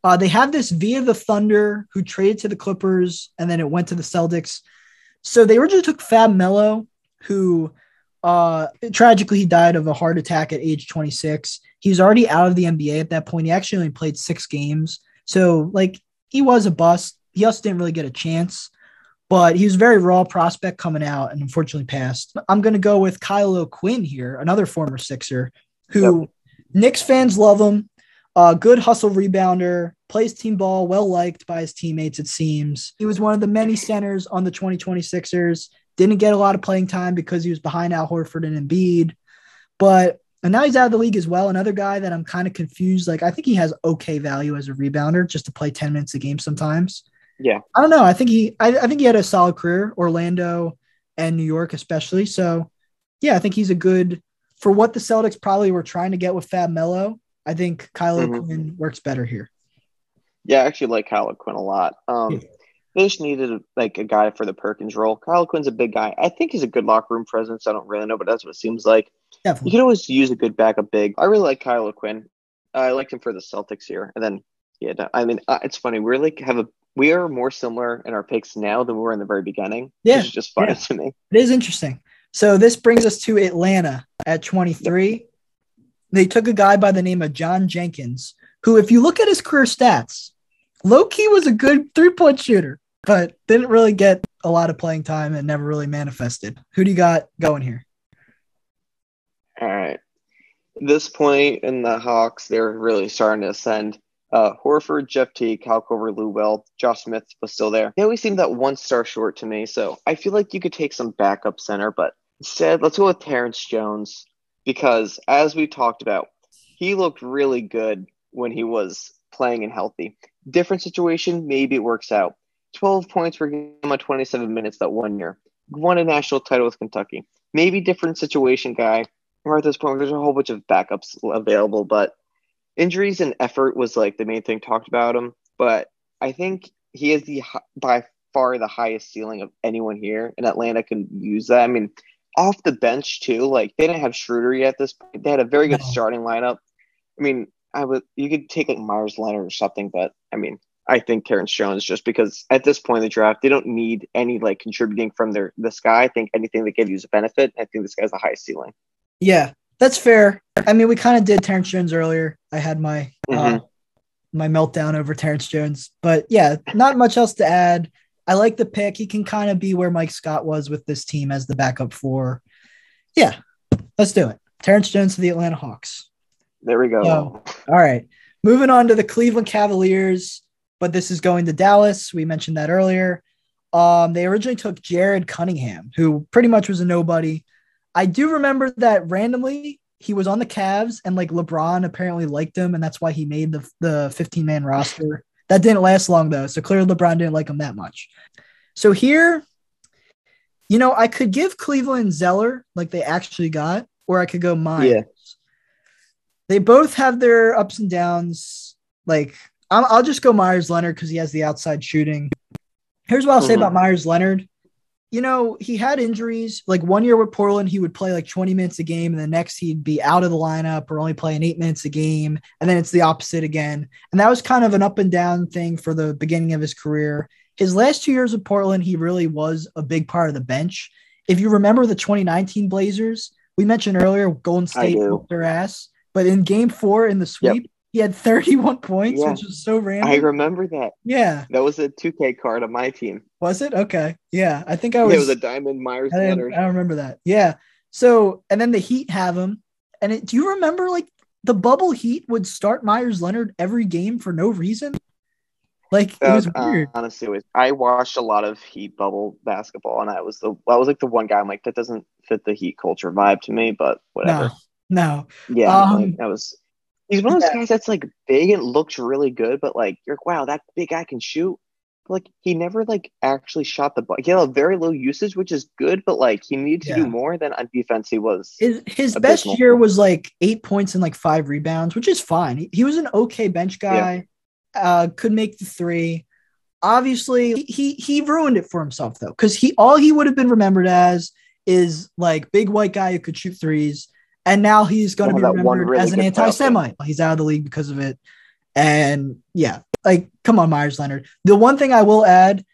Uh, they have this via the Thunder, who traded to the Clippers, and then it went to the Celtics. So they originally took Fab Melo, who uh tragically he died of a heart attack at age 26. He was already out of the NBA at that point. He actually only played six games. So like he was a bust. He also didn't really get a chance, but he was a very raw prospect coming out and unfortunately passed. I'm gonna go with Kyle O'Quinn here, another former Sixer who yep. Knicks fans love him. Uh, good hustle rebounder, plays team ball, well liked by his teammates, it seems. He was one of the many centers on the 2020 Sixers. Didn't get a lot of playing time because he was behind Al Horford and Embiid. But and now he's out of the league as well. Another guy that I'm kind of confused. Like I think he has okay value as a rebounder, just to play 10 minutes a game sometimes. Yeah. I don't know. I think he I, I think he had a solid career, Orlando and New York especially. So yeah, I think he's a good for what the Celtics probably were trying to get with Fab Melo. I think Kyle mm-hmm. O'Quinn works better here. Yeah, I actually like Kyle Quinn a lot. Um, yeah. They just needed like a guy for the Perkins role. Kyle Quinn's a big guy. I think he's a good locker room presence. I don't really know, but that's what it seems like. Definitely. You could always use a good backup big. I really like Kyle Quinn. I liked him for the Celtics here, and then yeah, I mean uh, it's funny. We're like have a we are more similar in our picks now than we were in the very beginning. Yeah, which is just funny yeah. to me. It is interesting. So this brings us to Atlanta at 23. They took a guy by the name of John Jenkins, who, if you look at his career stats, low key was a good three point shooter, but didn't really get a lot of playing time and never really manifested. Who do you got going here? All right. this point in the Hawks, they're really starting to ascend. Uh, Horford, Jeff T, Kyle Korver, Lou Will, Josh Smith was still there. They always seem that one star short to me. So I feel like you could take some backup center, but instead, let's go with Terrence Jones because as we talked about, he looked really good when he was playing and healthy. Different situation, maybe it works out. 12 points per game on 27 minutes that one year. Won a national title with Kentucky. Maybe different situation guy. Or at this point, there's a whole bunch of backups available, but injuries and effort was like the main thing talked about him. But I think he is the by far the highest ceiling of anyone here, and Atlanta can use that. I mean, off the bench too. Like they didn't have Schroeder yet. This point. they had a very good no. starting lineup. I mean, I would you could take like Meyers Leonard or something, but I mean, I think Terrence Jones just because at this point in the draft they don't need any like contributing from their this guy. I think anything that gives you a benefit. I think this guy's the highest ceiling. Yeah, that's fair. I mean, we kind of did Terrence Jones earlier. I had my uh, mm-hmm. uh, my meltdown over Terrence Jones, but yeah, not much else to add. I like the pick. He can kind of be where Mike Scott was with this team as the backup for. Yeah, let's do it. Terrence Jones to the Atlanta Hawks. There we go. So, all right. Moving on to the Cleveland Cavaliers, but this is going to Dallas. We mentioned that earlier. Um, they originally took Jared Cunningham, who pretty much was a nobody. I do remember that randomly he was on the Cavs and like LeBron apparently liked him, and that's why he made the the 15 man roster. That didn't last long though. So clearly LeBron didn't like him that much. So here, you know, I could give Cleveland Zeller like they actually got, or I could go Meyers. Yeah. They both have their ups and downs. Like i will just go Meyers Leonard because he has the outside shooting. Here's what I'll mm-hmm. say about Meyers Leonard you know, he had injuries. Like one year with Portland, he would play like 20 minutes a game, and the next he'd be out of the lineup or only playing eight minutes a game. And then it's the opposite again. And that was kind of an up and down thing for the beginning of his career. His last two years with Portland, he really was a big part of the bench. If you remember the 2019 Blazers, we mentioned earlier Golden State their ass, but in game four in the sweep, yep. He had 31 points, yeah. which was so random. I remember that. Yeah. That was a 2K card on my team. Was it? Okay. Yeah. I think I was. Yeah, it was a Diamond Meyers I, Leonard. I remember that. Yeah. So, and then the Heat have him. And it, do you remember like the bubble Heat would start Meyers Leonard every game for no reason? Like it was uh, weird. honestly, it was, I watched a lot of Heat bubble basketball, and I was the I was like the one guy. I'm like that doesn't fit the Heat culture vibe to me, but whatever. No, no. Yeah, um, like, that was He's one of those yeah. guys that's like big and looks really good, but like you're like, wow, that big guy can shoot. Like he never like actually shot the ball. He had a very low usage, which is good, but like he needed to yeah. do more than on defense. He was his his best year was like eight points and like five rebounds, which is fine. He, he was an okay bench guy. Yeah. Uh, could make the three. Obviously, he he ruined it for himself though, because he all he would have been remembered as is like big white guy who could shoot threes and now he's going to be remembered really as an anti-Semite. He's out of the league because of it. And yeah, like come on, Meyers Leonard. The one thing I will add,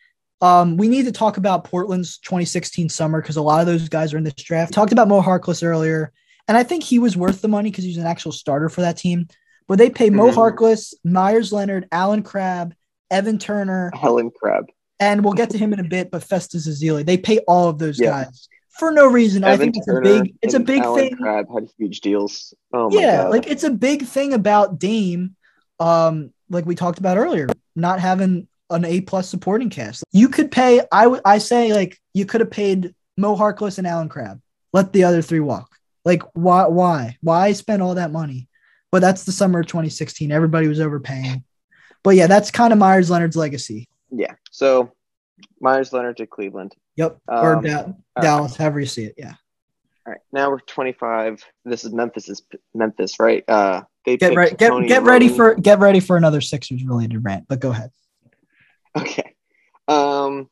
Um, we need to talk about Portland's 2016 summer because a lot of those guys are in this draft. Talked about Mo Harkless earlier, and I think he was worth the money because he's an actual starter for that team. But they pay Mo Mhm. Harkless, Meyers Leonard, Allen Crabbe, Evan Turner, Allen Crabbe. and we'll get to him in a bit. But Festus Ezeli, they pay all of those Yeah. guys for no reason. I Evan think it's a big, it's a big Alan thing. Crabbe had huge deals. Oh yeah, god. like it's a big thing about Dame. Um, like we talked about earlier, not having an A plus supporting cast. You could pay. I would. I say like you could have paid Mo Harkless and Allen Crabbe. Let the other three walk. Like why? Why? Why spend all that money? But that's the summer of 2016. Everybody was overpaying. But yeah, that's kind of Meyers Leonard's legacy. yeah. So Meyers Leonard to Cleveland. Yep. or Um, Da- Dallas, however you see it. Yeah. All right. Now we're 25. This is Memphis's Memphis, right? Uh they Get ready. Get, get ready for get ready for another Sixers related rant. But go ahead. Okay. Um,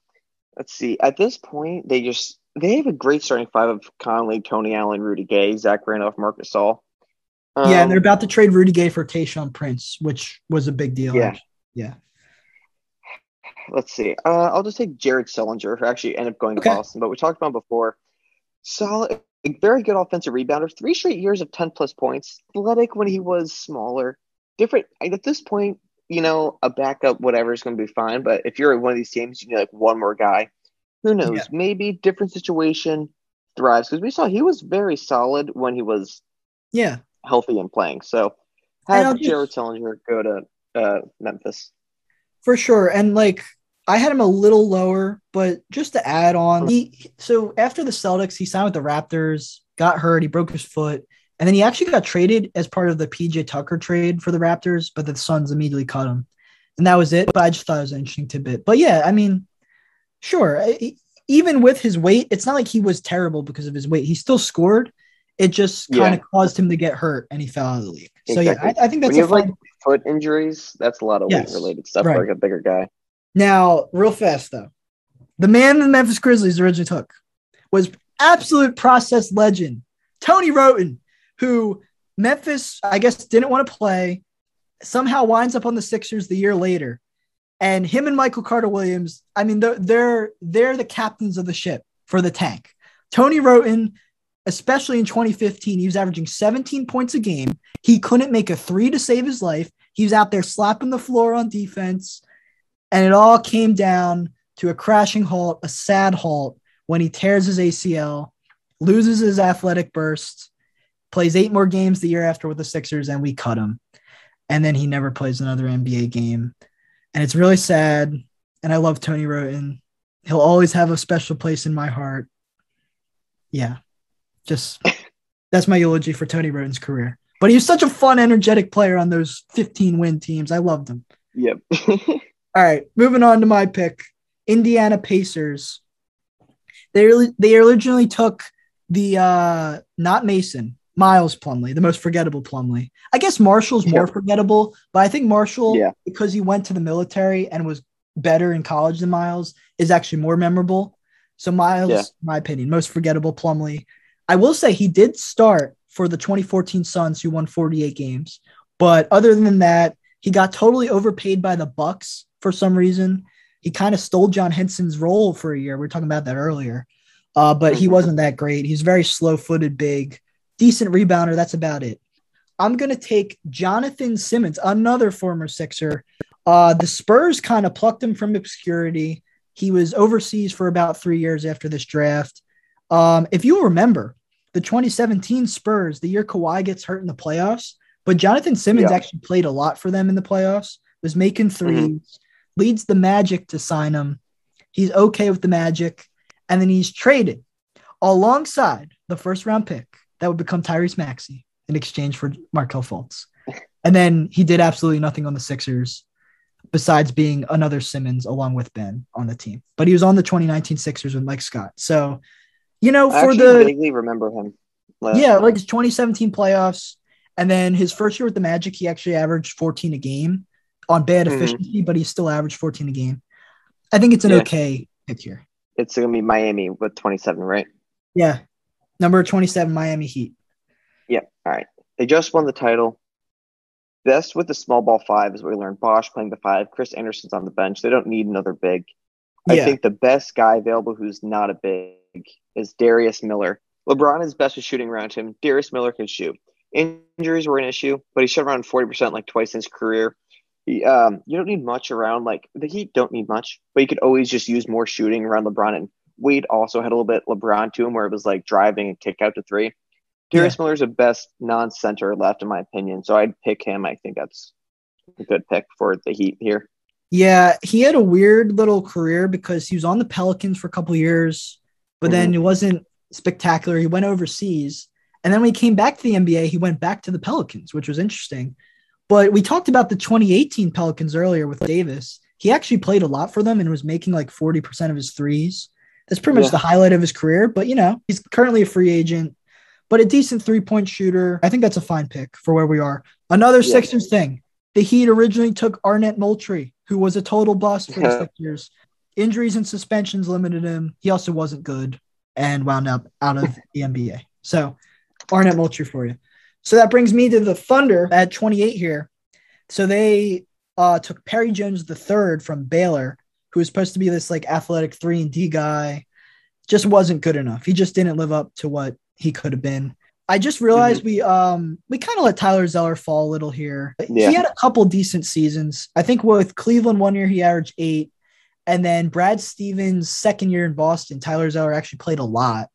let's see. At this point, they just they have a great starting five of Conley, Tony Allen, Rudy Gay, Zach Randolph, Marc Gasol. Um, yeah, and they're about to trade Rudy Gay for Tayshaun Prince, which was a big deal. Yeah. actually. Yeah. Let's see. Uh, I'll just take Jared Sullinger, who actually ended up going to Boston, but we talked about him before. Solid, very good offensive rebounder. Three straight years of 10 plus points. Athletic when he was smaller. Different. At this point, you know, a backup, whatever, is going to be fine. But if you're at one of these teams, you need like one more guy. Who knows? Yeah. Maybe different situation thrives because we saw he was very solid when he was Yeah. healthy and playing. So have Jared Sullinger go to uh, Memphis. For sure. And like I had him a little lower, but just to add on, he so after the Celtics, he signed with the Raptors, got hurt, he broke his foot, and then he actually got traded as part of the PJ Tucker trade for the Raptors, but the Suns immediately cut him. And that was it. But I just thought it was an interesting tidbit. But yeah, I mean, sure. I- Even with his weight, it's not like he was terrible because of his weight. He still scored. It just kind of Yeah. caused him to get hurt and he fell out of the league. So yeah, I, I think When that's you a have like foot injuries, that's a lot of Yes, weight related stuff right. for like a bigger guy. Now, real fast though, the man the Memphis Grizzlies originally took was absolute process legend Tony Wroten, who Memphis, I guess, didn't want to play. Somehow winds up on the Sixers the year later, and him and Michael Carter Williams. I mean, they're they're they're the captains of the ship for the tank. Tony Wroten, especially in 2015, he was averaging 17 points a game. He couldn't make a three to save his life. He was out there slapping the floor on defense. And it all came down to a crashing halt, a sad halt when he tears his ACL, loses his athletic burst, plays eight more games the year after with the Sixers, and we cut him. And then he never plays another NBA game. And it's really sad. And I love Tony Wroten. He'll always have a special place in my heart. Yeah. Just that's my eulogy for Tony Wroten's career. But he was such a fun, energetic player on those 15 win teams. I loved him. Yep. All right, moving on to my pick, Indiana Pacers. They they originally took the uh not Mason, Miles Plumlee, the most forgettable Plumlee. I guess Marshall's more Yeah. forgettable, but I think Marshall, Yeah. because he went to the military and was better in college than Miles, is actually more memorable. So Miles, Yeah. my opinion, most forgettable Plumlee. I will say he did start for the 2014 Suns, who won 48 games. But other than that, he got totally overpaid by the Bucks for some reason. He kind of stole John Henson's role for a year. We were talking about that earlier. Uh, but he Mhm. wasn't that great. He's very slow footed, big, decent rebounder. That's about it. I'm going to take Jonathan Simmons, another former Sixer. Uh, the Spurs kind of plucked him from obscurity. He was overseas for about three years after this draft. Um, if you remember, the 2017 Spurs, the year Kawhi gets hurt in the playoffs, but Jonathan Simmons Yeah. actually played a lot for them in the playoffs, was making 3s leads the Magic to sign him. He's okay with the Magic. And then he's traded alongside the first round pick that would become Tyrese Maxey in exchange for Markelle Fultz. And then he did absolutely nothing on the Sixers besides being another Simmons along with Ben on the team. But he was on the 2019 Sixers with Mike Scott. So, you know, I for the vaguely remember him. yeah, time. like his 2017 playoffs, and then his first year with the Magic, he actually averaged 14 a game on bad Mhm. efficiency, but he still averaged 14 a game. I think it's an Yeah. okay pick here. it's gonna be Miami with 27, right? Yeah, number 27, Miami Heat. Yep. All right. They just won the title. Best with the small ball five is what we learned. Bosh playing the five. Chris Andersen's on the bench. They don't need another big. I Yeah. think the best guy available who's not a big is Darius Miller. LeBron is best with shooting around him. Darius Miller can shoot. Injuries were an issue, but he shot around 40% like twice in his career. Um, you don't need much around, like, the Heat don't need much, but you could always just use more shooting around LeBron. And Wade also had a little bit LeBron to him where it was like driving and kick out to three. Darius Miller's the best non center left, in my opinion. So I'd pick him. I think that's a good pick for the Heat here. Yeah, he had a weird little career because he was on the Pelicans for a couple years, but then it wasn't spectacular. He went overseas. And then when he came back to the NBA, he went back to the Pelicans, which was interesting. But we talked about the 2018 Pelicans earlier with Davis. He actually played a lot for them and was making like 40% of his threes. That's pretty much Yeah. the highlight of his career. But, you know, he's currently a free agent, but a decent three point shooter. I think that's a fine pick for where we are. Another Yeah. Sixers thing the Heat originally took Arnett Moultrie, who was a total bust for the. Sixers. Injuries and suspensions limited him. He also wasn't good and wound up out of the NBA. So, Arnett Moultrie for you. So that brings me to the Thunder at 28 here. So they uh, took Perry Jones III from Baylor, who was supposed to be this like athletic three and D guy. Just wasn't good enough. He just didn't live up to what he could have been. I just realized we um we kind of let Tyler Zeller fall a little here. Yeah. He had a couple decent seasons. I think with Cleveland one year he averaged eight, and then Brad Stevens second year in Boston, Tyler Zeller actually played a lot.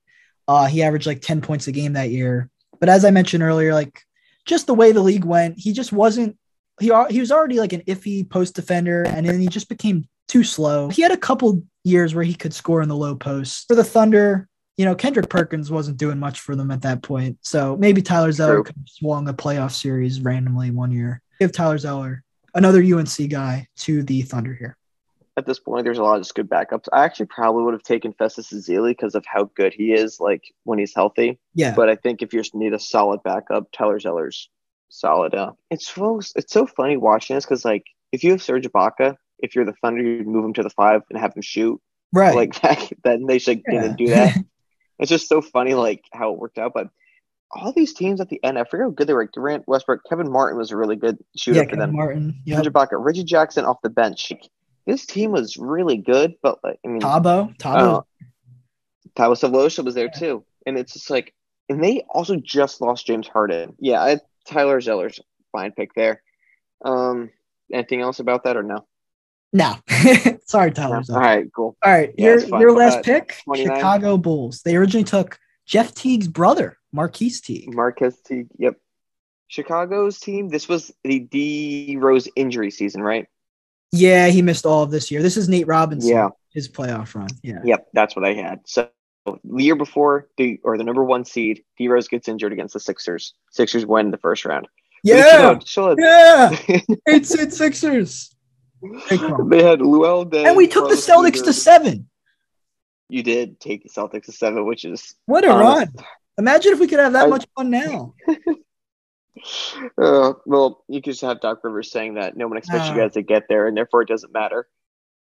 Uh, he averaged like ten points a game that year. But as I mentioned earlier, like just the way the league went, he just wasn't. He he was already like an iffy post defender, and then he just became too slow. He had a couple years where he could score in the low post for the Thunder. You know, Kendrick Perkins wasn't doing much for them at that point, so maybe Tyler Zeller could have swung a playoff series randomly one year. Give Tyler Zeller, another UNC guy, to the Thunder here. At this point, there's a lot of just good backups. I actually probably would have taken Festus Ezeli because of how good he is, like when he's healthy. Yeah, But I think if you just need a solid backup, Tyler Zeller's solid. Uh, it's so it's so funny watching this because like if you have Serge Ibaka, if you're the Thunder, you'd move him to the five and have him shoot. right. Like that, then they should Yeah. didn't do that. it's just so funny like how it worked out. But all these teams at the end, I forget how good they were. Like Durant, Westbrook, Kevin Martin was a really good shooter yeah, for Kevin them. Martin. Yeah, Serge Ibaka, Reggie Jackson off the bench. This team was really good, but like I mean, Thabo. Thabo. uh, Thabo Sefolosha was there too, and it's just like, and they also just lost James Harden. Yeah, I, Tyler Zeller's fine pick there. Um, anything else about that or no? no, sorry, Tyler. No? All right, cool. All right, Yeah, your your last Uh, pick, 29. Chicago Bulls. They originally took Jeff Teague's brother, Marquis Teague. Marquez Teague. Yep. Chicago's team. This was the D Rose injury season, right? Yeah, he missed all of this year. This is Nate Robinson. Yeah. his playoff run. Yeah, Yep, that's what I had. So the year before, the or the number one seed, D Rose gets injured against the Sixers. Sixers win the first round. Yeah, still- yeah. It's it Sixers, they had Luol Deng, and we took the Celtics Boozer. to seven. You did take the Celtics to seven, which is What a honest. run! Imagine if we could have that I- much fun now. Uh, well, you could just have Doc Rivers saying that no one expects you Uh. guys to get there, and therefore it doesn't matter.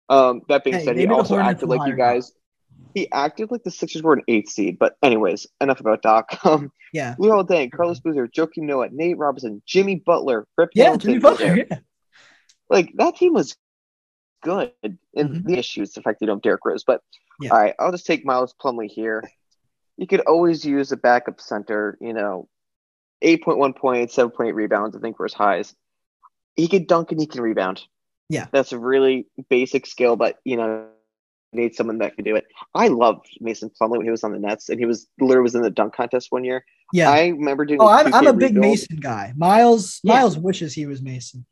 Um, that being Hey, said, he also acted like you guys. He acted like the Sixers were an eighth seed. But anyways, enough about Doc. Um, Yeah, Luol Deng, Carlos Boozer, Joakim Noah, Nate Robinson, Jimmy Butler, Rip yeah, Hamilton Jimmy Butler. Yeah. Like that team was good. And Mhm. the issue is the fact they don't have Derrick Rose. But Yeah. all right, I'll just take Miles Plumlee here. You could always use a backup center. You know, eight point one points, seven point eight rebounds. I think were his highs. He could dunk and he can rebound. Yeah. that's a really basic skill, but you know. you Need someone that can do it. I loved Mason Plumlee when he was on the Nets, and he was literally was in the dunk contest one year. Yeah. I remember doing. oh, I'm, I'm 2K a big rebuild. Mason guy. Miles Yeah. Miles wishes he was Mason.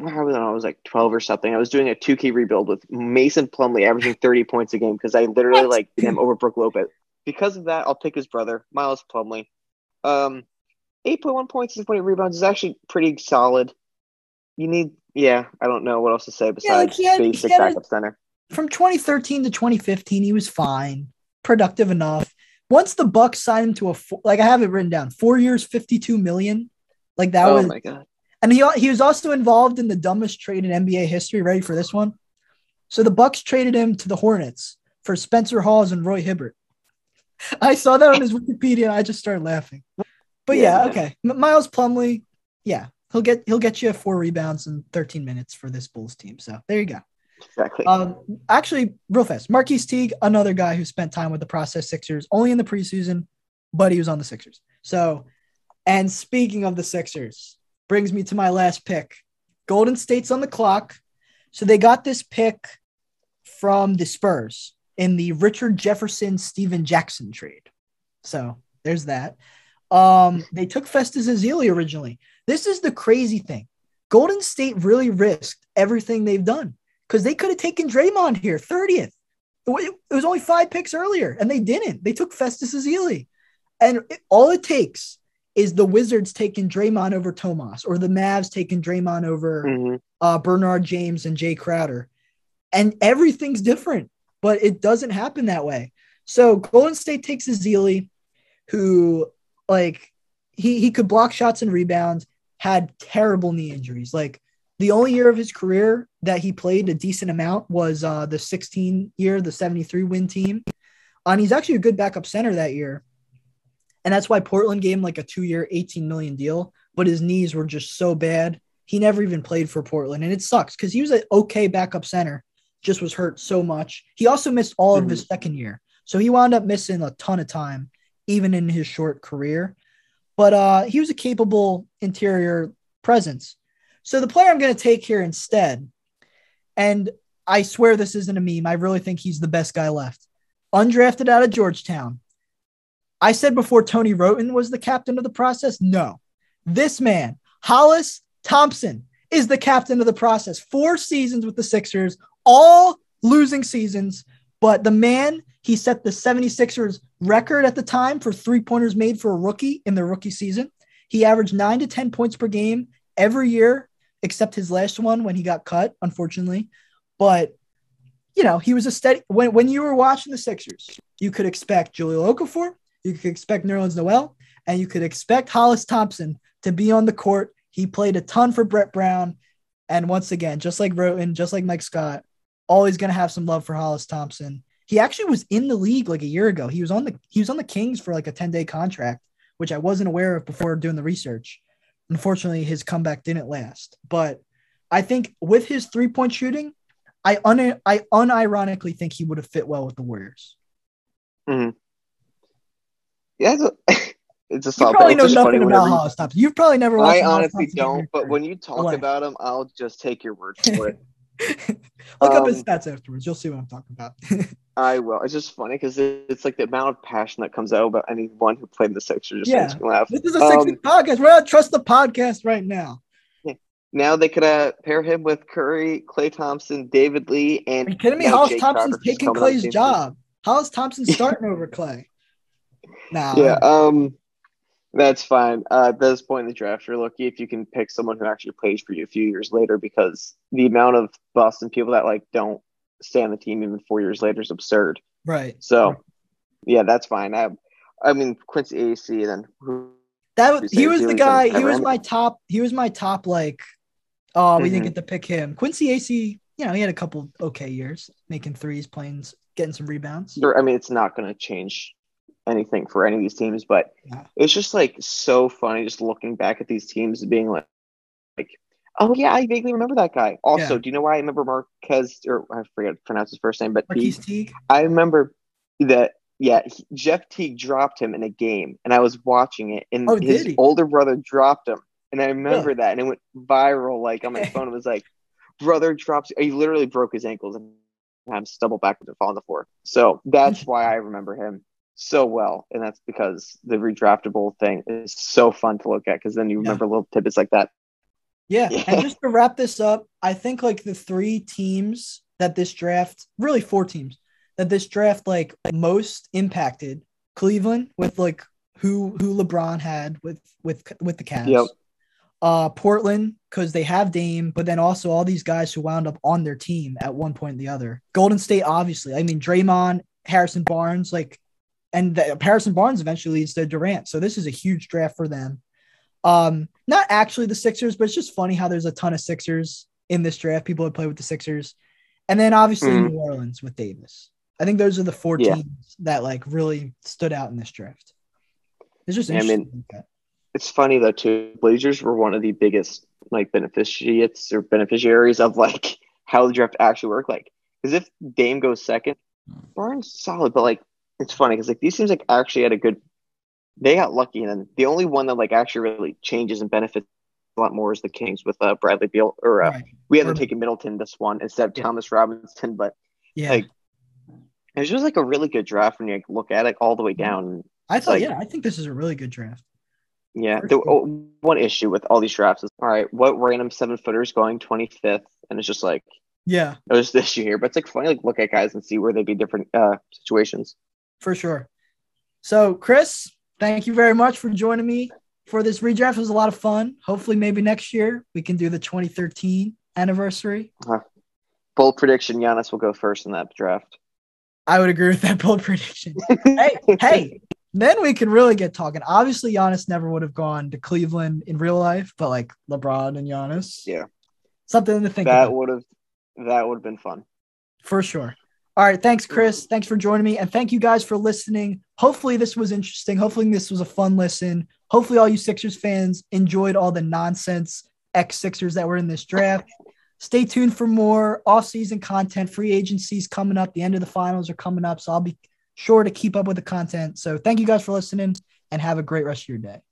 I don't I was like 12 or something. I was doing a 2K rebuild with Mason Plumlee averaging 30 points a game because I literally like him over Brook Lopez. Because of that, I'll pick his brother, Miles Plumlee. Um, 8.1 points, 6.8 rebounds is actually pretty solid. You need, yeah, I don't know what else to say besides like, had- basic had a- backup center. From 2013 to 2015, he was fine, productive enough. Once the Bucks signed him to a four, like I have it written down, four years, 52 million. Like that oh was my god. And he he was also involved in the dumbest trade in NBA history. Ready for this one? So the Bucks traded him to the Hornets for Spencer Hawes and Roy Hibbert. I saw that on his Wikipedia and I just started laughing. But yeah, Yeah. okay. Miles Plumlee, yeah, he'll get he'll get you four rebounds in 13 minutes for this Bulls team. So there you go. Exactly. Um, actually, real fast, Marquis Teague, another guy who spent time with the process Sixers, only in the preseason, but he was on the Sixers. So, and speaking of the Sixers, brings me to my last pick. Golden State's on the clock. So they got this pick from the Spurs in the Richard Jefferson Stephen Jackson trade. So there's that. Um, they took Festus Ezeli originally. This is the crazy thing. Golden State really risked everything they've done because they could have taken Draymond here, 30th. It was only five picks earlier, and they didn't. They took Festus Ezeli. And it, all it takes is the Wizards taking Draymond over Tomas or the Mavs taking Draymond over Mhm. uh, Bernard James and Jae Crowder. And everything's different, but it doesn't happen that way. So Golden State takes Ezeli, who like he he could block shots and rebounds, had terrible knee injuries. Like the only year of his career that he played a decent amount was uh, the 16 year, the 73 win team. And he's actually a good backup center that year. And that's why Portland gave him like a two year, 18 million deal. But his knees were just so bad. He never even played for Portland. And it sucks because he was an okay backup center, just was hurt so much. He also missed all of his second year. So he wound up missing a ton of time, even in his short career. But uh, he was a capable interior presence. So the player I'm going to take here instead, and I swear this isn't a meme. I really think he's the best guy left. Undrafted out of Georgetown. I said before Tony Wroten was the captain of the process. No, this man, Hollis Thompson, is the captain of the process. Four seasons with the Sixers, all losing seasons. But the man, he set the 76ers record at the time for three pointers made for a rookie in the rookie season. He averaged nine to 10 points per game every year, except his last one when he got cut, unfortunately. But, you know, he was a steady. When, when you were watching the Sixers, you could expect Jahlil Okafor, you could expect Nerlens Noel, and you could expect Hollis Thompson to be on the court. He played a ton for Brett Brown. And once again, just like Wroten, just like Mike Scott, always going to have some love for Hollis Thompson. He actually was in the league like a year ago. He was on the he was on the Kings for like a 10-day contract, which I wasn't aware of before doing the research. Unfortunately, his comeback didn't last. But I think with his three-point shooting, I un- I unironically think he would have fit well with the Warriors. Hmm. Yeah, it's a, it's a You probably know nothing about whenever you-. You've probably never watched. I honestly don't, but when you talk about him, I'll just take your word for it. Look up his Um, stats afterwards. You'll see what I'm talking about. I will. It's just funny because it's like the amount of passion that comes out about anyone who played in the Sixers just Yeah. makes me laugh. this is a Sixers Um, podcast. We're not trust the podcast right now. Now they could uh, pair him with Curry, Klay Thompson, David Lee, and Are you kidding me? now Hollis Jake Thompson's taking coming on the Klay's job. Hollis Thompson's starting over Clay. Nah. Yeah, um, that's fine. Uh, at this point in the draft, you're lucky if you can pick someone who actually plays for you a few years later because the amount of Boston people that like don't stay on the team even four years later is absurd. Right. So, yeah, that's fine. I, I mean Quincy Acy, then who? That was, he was the guy. He was my top. He was my top. Like, oh, we didn't Mhm. get to pick him. Quincy Acy. You know, he had a couple okay years, making threes, playing, getting some rebounds. I mean, it's not going to change anything for any of these teams, but Yeah. it's just like so funny just looking back at these teams and being like, like, oh yeah, I vaguely remember that guy. Also, Yeah. do you know why I remember Marquez or I forget to pronounce his first name, but he, Teague. I remember that. Yeah, he- Jeff Teague dropped him in a game, and I was watching it, and Oh, his older brother dropped him, and I remember that, and it went viral like on my phone. It was like, brother drops. He literally broke his ankles and had him stumble backwards and fall on the floor. So that's why I remember him so well, and that's because the redraftable thing is so fun to look at because then you Yeah. remember little tidbits like that. Yeah. Yeah. And just to wrap this up, I think like the three teams that this draft, really four teams that this draft like most impacted Cleveland with like who who LeBron had with with with the Cavs. Yep. Uh Portland because they have Dame, but then also all these guys who wound up on their team at one point or the other. Golden State, obviously. I mean Draymond, Harrison Barnes, like, and the, Harrison Barnes eventually leads to Durant. So this is a huge draft for them. Um, not actually the Sixers, but it's just funny how there's a ton of Sixers in this draft. People that play with the Sixers, and then obviously Mhm. New Orleans with Davis. I think those are the four Yeah. teams that like really stood out in this draft. It's just Yeah, I mean, interesting. It's funny though too. Blazers were one of the biggest like beneficiaries or beneficiaries of like how the draft actually worked. Like, because if Dame goes second, Barnes solid, but like it's funny because like these teams like actually had a good. They got lucky, and then the only one that like actually really changes and benefits a lot more is the Kings with uh, Bradley Beal. Or uh, Right. we had to take Middleton this one instead of Yeah. Thomas Robinson, but Yeah. like it was just like a really good draft when you like, look at it all the way down. I thought, like- yeah, I think this is a really good draft. Yeah, the oh, one issue with all these drafts is all right, what random seven footers going twenty fifth, and it's just like Yeah, there's the issue here, but it's like funny like look at guys and see where they'd be different uh situations. For sure. So, Chris, thank you very much for joining me for this redraft. It was a lot of fun. Hopefully, maybe next year we can do the 2013 anniversary. Uh-huh. Bold prediction: Giannis will go first in that draft. I would agree with that bold prediction. hey, hey, then we could really get talking. Obviously, Giannis never would have gone to Cleveland in real life, but like LeBron and Giannis, Yeah. something to think That about would have that would have been fun. for sure. All right, thanks, Chris. Thanks for joining me, and thank you guys for listening. Hopefully, this was interesting. Hopefully, this was a fun listen. Hopefully, all you Sixers fans enjoyed all the nonsense ex Sixers that were in this draft. Stay tuned for more off-season content. Free agencies coming up. The end of the finals are coming up, so I'll be sure to keep up with the content. So, thank you guys for listening, and have a great rest of your day.